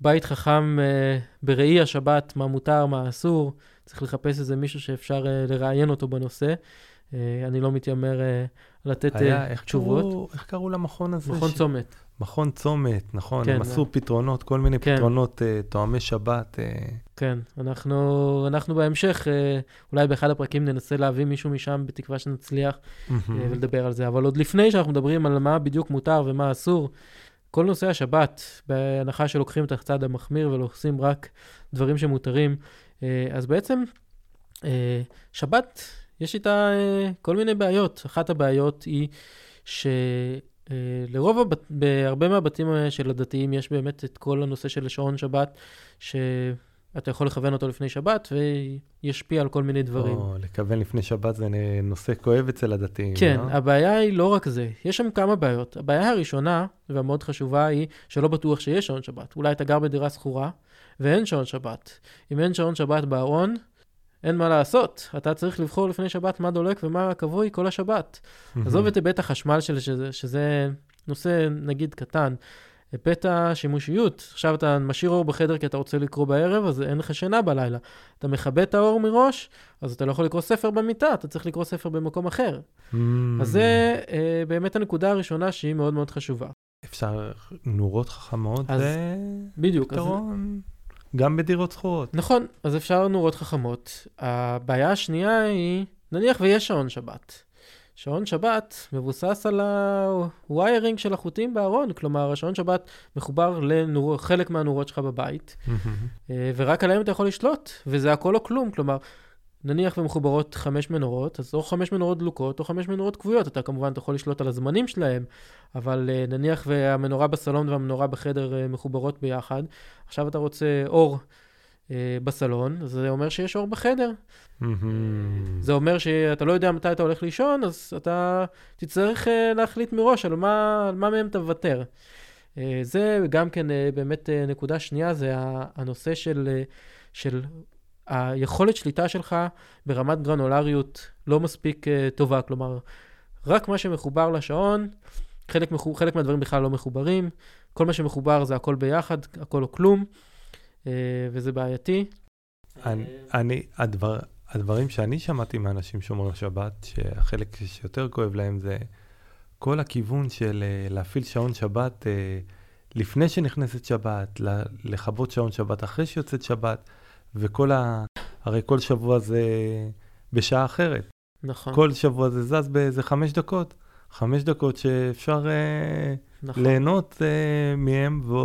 בית חכם אה, בראי השבת, מה מותר, מה אסור. צריך לחפש איזה מישהו שאפשר אה, לראיין אותו בנושא. אה, אני לא מתיימר אה, לתת היה, אה, איך תשובות. קראו, איך קראו למכון הזה? מכון ש- צומת. מכון צומת, נכון. כן, הם עשו פתרונות, כל מיני כן. פתרונות אה, תואמי שבת. אה, כן, אנחנו, אנחנו בהמשך, אה, אולי באחד הפרקים ננסה להביא מישהו משם, בתקווה שנצליח אה, ולדבר על זה. אבל עוד לפני שאנחנו מדברים על מה בדיוק מותר ומה אסור, כל נושא השבת, בהנחה שלוקחים את הצד המחמיר ולוחסים רק דברים שמותרים, אה, אז בעצם אה, שבת, יש איתה אה, כל מיני בעיות. אחת הבעיות היא שלרוב, הבת... בהרבה מהבתים אה, של הדתיים יש באמת את כל הנושא של שעון שבת, שאתה יכול לכוון אותו לפני שבת וישפיע על כל מיני דברים. או, לכוון לפני שבת זה נושא כואב אצל הדתיים, כן, לא? הבעיה היא לא רק זה, יש שם כמה בעיות. הבעיה הראשונה, והמאוד חשובה, היא שלא בטוח שיש שעון שבת. אולי אתה גר בדירה שכורה ואין שעון שבת. אם אין שעון שבת בארון, אין מה לעשות. אתה צריך לבחור לפני שבת מה דולק ומה כבוי כל השבת. עזוב את היבט החשמל של שזה, שזה נושא נגיד קטן. היבט השימושיות, עכשיו אתה משאיר אור בחדר כי אתה רוצה לקרוא בערב, אז אין לך שינה בלילה. אתה מכבה את האור מראש, אז אתה לא יכול לקרוא ספר במיטה, אתה צריך לקרוא ספר במקום אחר. Mm. אז זה אה, באמת הנקודה הראשונה שהיא מאוד מאוד חשובה. אפשר נורות חכמות, אז זה בדיוק. אז, פתרון גם בדירות שכורות. נכון, אז אפשר נורות חכמות. הבעיה השנייה היא, נניח ויש שעון שבת. שעון שבת מבוסס על הוויירינג של החוטים בארון, כלומר, השעון שבת מחובר לחלק מהנורות שלך בבית, אה, ורק עליהם אתה יכול לשלוט, וזה הכל או כלום, כלומר, נניח ומחוברות חמש מנורות, אז או חמש מנורות דלוקות או חמש מנורות כבויות, אתה כמובן אתה יכול לשלוט על הזמנים שלהם, אבל אה, נניח והמנורה בסלון והמנורה בחדר אה, מחוברות ביחד, עכשיו אתה רוצה אור אה, בסלון, אז זה אומר שיש אור בחדר. זה אומר שאתה לא יודע מתי אתה הולך לישון, אז אתה תצטרך להחליט מראש על מה, על מה מהם אתה מוותר. אה, זה גם כן באמת נקודה שנייה, זה הנושא של, של היכולת שליטה שלך ברמת גרנולריות לא מספיק אה, טובה. כלומר, רק מה שמחובר לשעון, חלק, מחו, חלק מהדברים בכלל לא מחוברים, כל מה שמחובר זה הכל ביחד, הכל או כלום, אה, וזה בעייתי. אני, אני הדבר, הדברים שאני שמעתי מאנשים שומרי שבת, שהחלק שיותר כואב להם זה כל הכיוון של אה, להפעיל שעון שבת לפני שנכנסת שבת, לכבות שעון שבת אחרי שיוצאת שבת, וכל ה... הרי כל שבוע זה בשעה אחרת. נכון, כל שבוע זה זז באיזה חמש דקות. חמש דקות שאפשר אה, נכון. ליהנות אה, מהם, ו...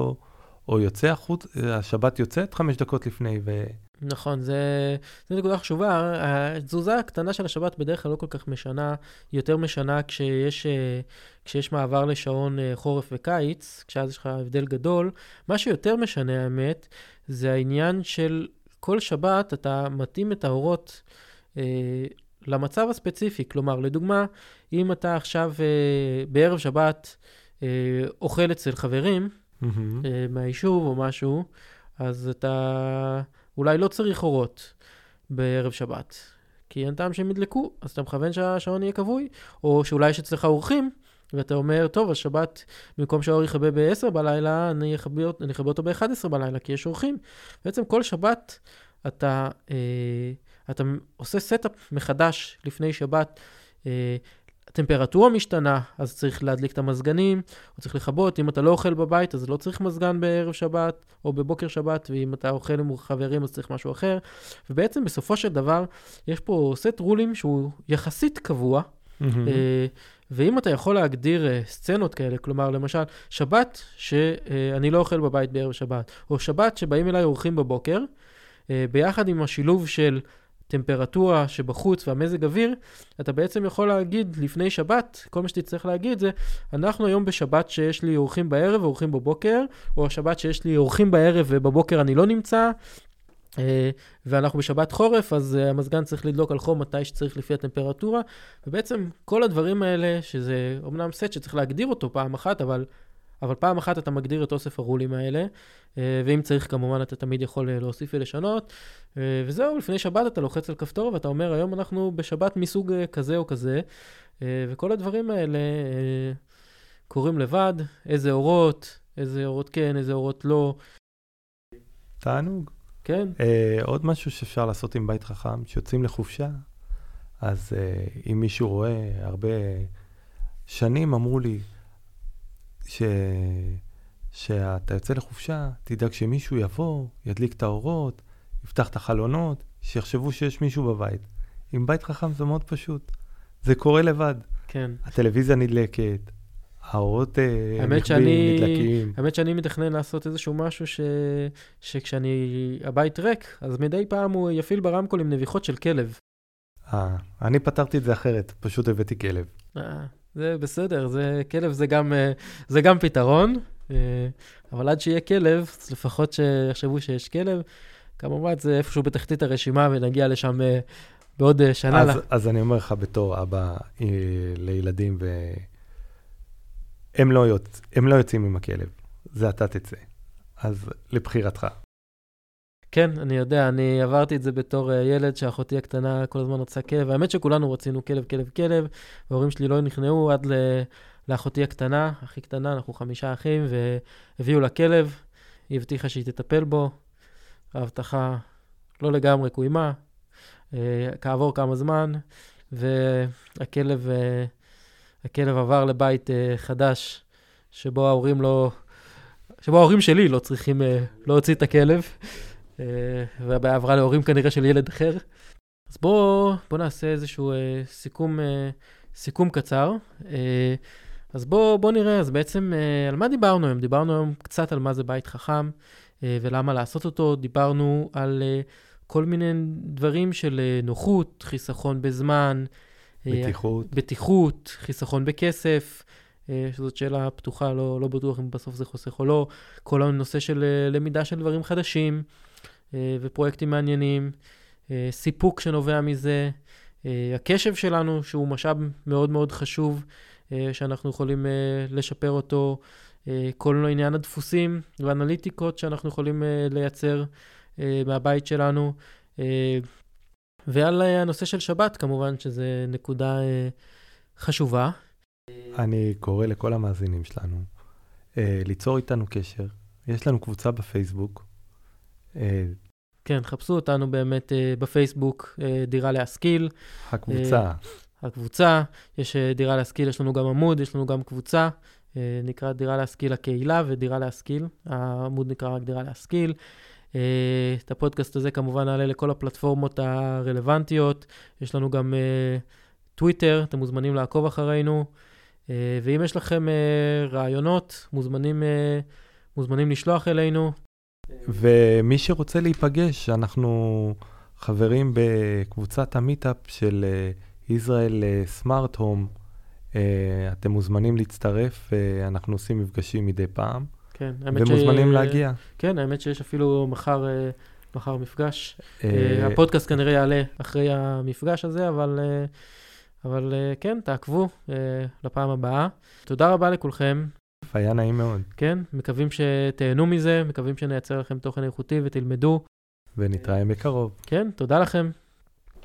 או יוצא החוץ, השבת יוצאת חמש דקות לפני, ו... נכון, זה, זה נקודה חשובה. התזוזה הקטנה של השבת בדרך כלל לא כל כך משנה, היא יותר משנה כשיש, אה, כשיש מעבר לשעון אה, חורף וקיץ, כשאז יש לך הבדל גדול. מה שיותר משנה, האמת, זה העניין של כל שבת אתה מתאים את האורות אה, למצב הספציפי. כלומר, לדוגמה, אם אתה עכשיו אה, בערב שבת אה, אוכל אצל חברים, מהמם. אה, מהיישוב או משהו, אז אתה אולי לא צריך אורות בערב שבת, כי אין טעם שהם ידלקו, אז אתה מכוון שהשעון יהיה כבוי, או שאולי יש אצלך אורחים, ואתה אומר, טוב, אז שבת, במקום שהאור יכבה ב-10 בלילה, אני אכבה אות- אני אכבה אותו ב-11 בלילה, כי יש אורחים. בעצם כל שבת אתה, אה, אתה עושה setup מחדש לפני שבת. אה, הטמפרטורה משתנה, אז צריך להדליק את המזגנים, או צריך לכבות. אם אתה לא אוכל בבית, אז לא צריך מזגן בערב שבת או בבוקר שבת, ואם אתה אוכל עם חברים, אז צריך משהו אחר. ובעצם בסופו של דבר, יש פה סט רולים שהוא יחסית קבוע, מהמם. אה, ואם אתה יכול להגדיר אה, סצנות כאלה, כלומר, למשל, שבת שאני לא אוכל בבית בערב שבת, או שבת שבאים אליי אורחים בבוקר, אה, ביחד עם השילוב של טמפרטורה שבחוץ והמזג אוויר, אתה בעצם יכול להגיד לפני שבת, כל מה שתצטרך להגיד זה, אנחנו היום בשבת שיש לי אורחים בערב ואורחים בבוקר, או השבת שיש לי אורחים בערב ובבוקר אני לא נמצא, אה, ואנחנו בשבת חורף, אז אה, המזגן צריך לדלוק על חום מתי שצריך לפי הטמפרטורה, ובעצם כל הדברים האלה, שזה אומנם סט שצריך להגדיר אותו פעם אחת, אבל אבל פעם אחת אתה מגדיר את אוסף הרולים האלה, אה, ואם צריך כמובן אתה תמיד יכול אה, להוסיף ולשנות. אה, וזהו, לפני שבת אתה לוחץ על כפתור ואתה אומר, היום אנחנו בשבת מסוג כזה או כזה, וכל הדברים האלה קורים לבד, איזה אורות, איזה אורות כן, איזה אורות לא. תענוג. כן. Uh, עוד משהו שאפשר לעשות עם בית חכם, כשיוצאים לחופשה, אז uh, אם מישהו רואה, הרבה שנים אמרו לי, ש... שאתה יוצא לחופשה, תדאג שמישהו יבוא, ידליק את האורות, יפתח את החלונות, שיחשבו שיש מישהו בבית. עם בית חכם זה מאוד פשוט. זה קורה לבד. כן. הטלוויזיה נדלקת, האורות אה, נכבים, נדלקים. האמת שאני מתכנן לעשות איזשהו משהו ש... שכשאני, הבית ריק, אז מדי פעם הוא יפעיל ברמקול עם נביחות של כלב. אה, אני פתרתי את זה אחרת, פשוט הבאתי כלב. אה, זה בסדר, זה, כלב זה גם, אה, זה גם פתרון, אה, אבל עד שיהיה כלב, לפחות שיחשבו שיש כלב, כמובן זה איפשהו בתחתית הרשימה ונגיע לשם בעוד שנה. אז, לה... אז אני אומר לך בתור אבא לילדים, והם לא, יוצ... לא יוצאים עם הכלב, זה אתה תצא. אז לבחירתך. כן, אני יודע, אני עברתי את זה בתור uh, ילד שאחותי הקטנה כל הזמן רצה כלב. האמת שכולנו רצינו כלב, כלב, כלב, וההורים שלי לא נכנעו עד ל... לאחותי הקטנה, הכי קטנה, אנחנו חמישה אחים, והביאו לה כלב, היא הבטיחה שהיא תטפל בו. ההבטחה לא לגמרי קוימה, uh, כעבור כמה זמן, והכלב uh, הכלב עבר לבית uh, חדש, שבו ההורים לא... שבו ההורים שלי לא צריכים uh, להוציא את הכלב. אה, והבעיה עברה להורים כנראה של ילד אחר. אז בואו בוא נעשה איזשהו אה, סיכום, אה, סיכום קצר. אה, אז בואו בוא נראה, אז בעצם אה, על מה דיברנו היום? דיברנו היום קצת על מה זה בית חכם אה, ולמה לעשות אותו. דיברנו על אה, כל מיני דברים של נוחות, חיסכון בזמן. אה, בטיחות. בטיחות, חיסכון בכסף. אה, שזאת שאלה פתוחה, לא, לא בטוח אם בסוף זה חוסך או לא. כל הנושא של אה, למידה של דברים חדשים. ופרויקטים מעניינים, סיפוק שנובע מזה, הקשב שלנו, שהוא משאב מאוד מאוד חשוב, שאנחנו יכולים לשפר אותו, כל עניין הדפוסים ואנליטיקות שאנחנו יכולים לייצר מהבית שלנו, ועל הנושא של שבת, כמובן, שזה נקודה חשובה. אני קורא לכל המאזינים שלנו ליצור איתנו קשר. יש לנו קבוצה בפייסבוק, אה, כן, חפשו אותנו באמת בפייסבוק, דירה להשכיל. הקבוצה. הקבוצה, יש דירה להשכיל, יש לנו גם עמוד, יש לנו גם קבוצה, נקרא דירה להשכיל הקהילה ודירה להשכיל. העמוד נקרא רק דירה להשכיל. Uh, את הפודקאסט הזה כמובן נעלה לכל הפלטפורמות הרלוונטיות. יש לנו גם uh, טוויטר, אתם מוזמנים לעקוב אחרינו. Uh, ואם יש לכם רעיונות, מוזמנים, מוזמנים לשלוח אלינו. ומי שרוצה להיפגש, אנחנו חברים בקבוצת המיטאפ של ישראל סמארט הום. אתם מוזמנים להצטרף, אנחנו עושים מפגשים מדי פעם. כן, האמת ש... ומוזמנים להגיע. כן, האמת שיש אפילו מחר, uh, מחר מפגש. Uh, הפודקאסט כנראה יעלה אחרי המפגש הזה, אבל, אבל כן, תעקבו לפעם הבאה. תודה רבה לכולכם. היה נעים מאוד. כן, מקווים שתהנו מזה, מקווים שנייצר לכם תוכן איכותי ותלמדו. ונתראה בקרוב. כן, תודה לכם.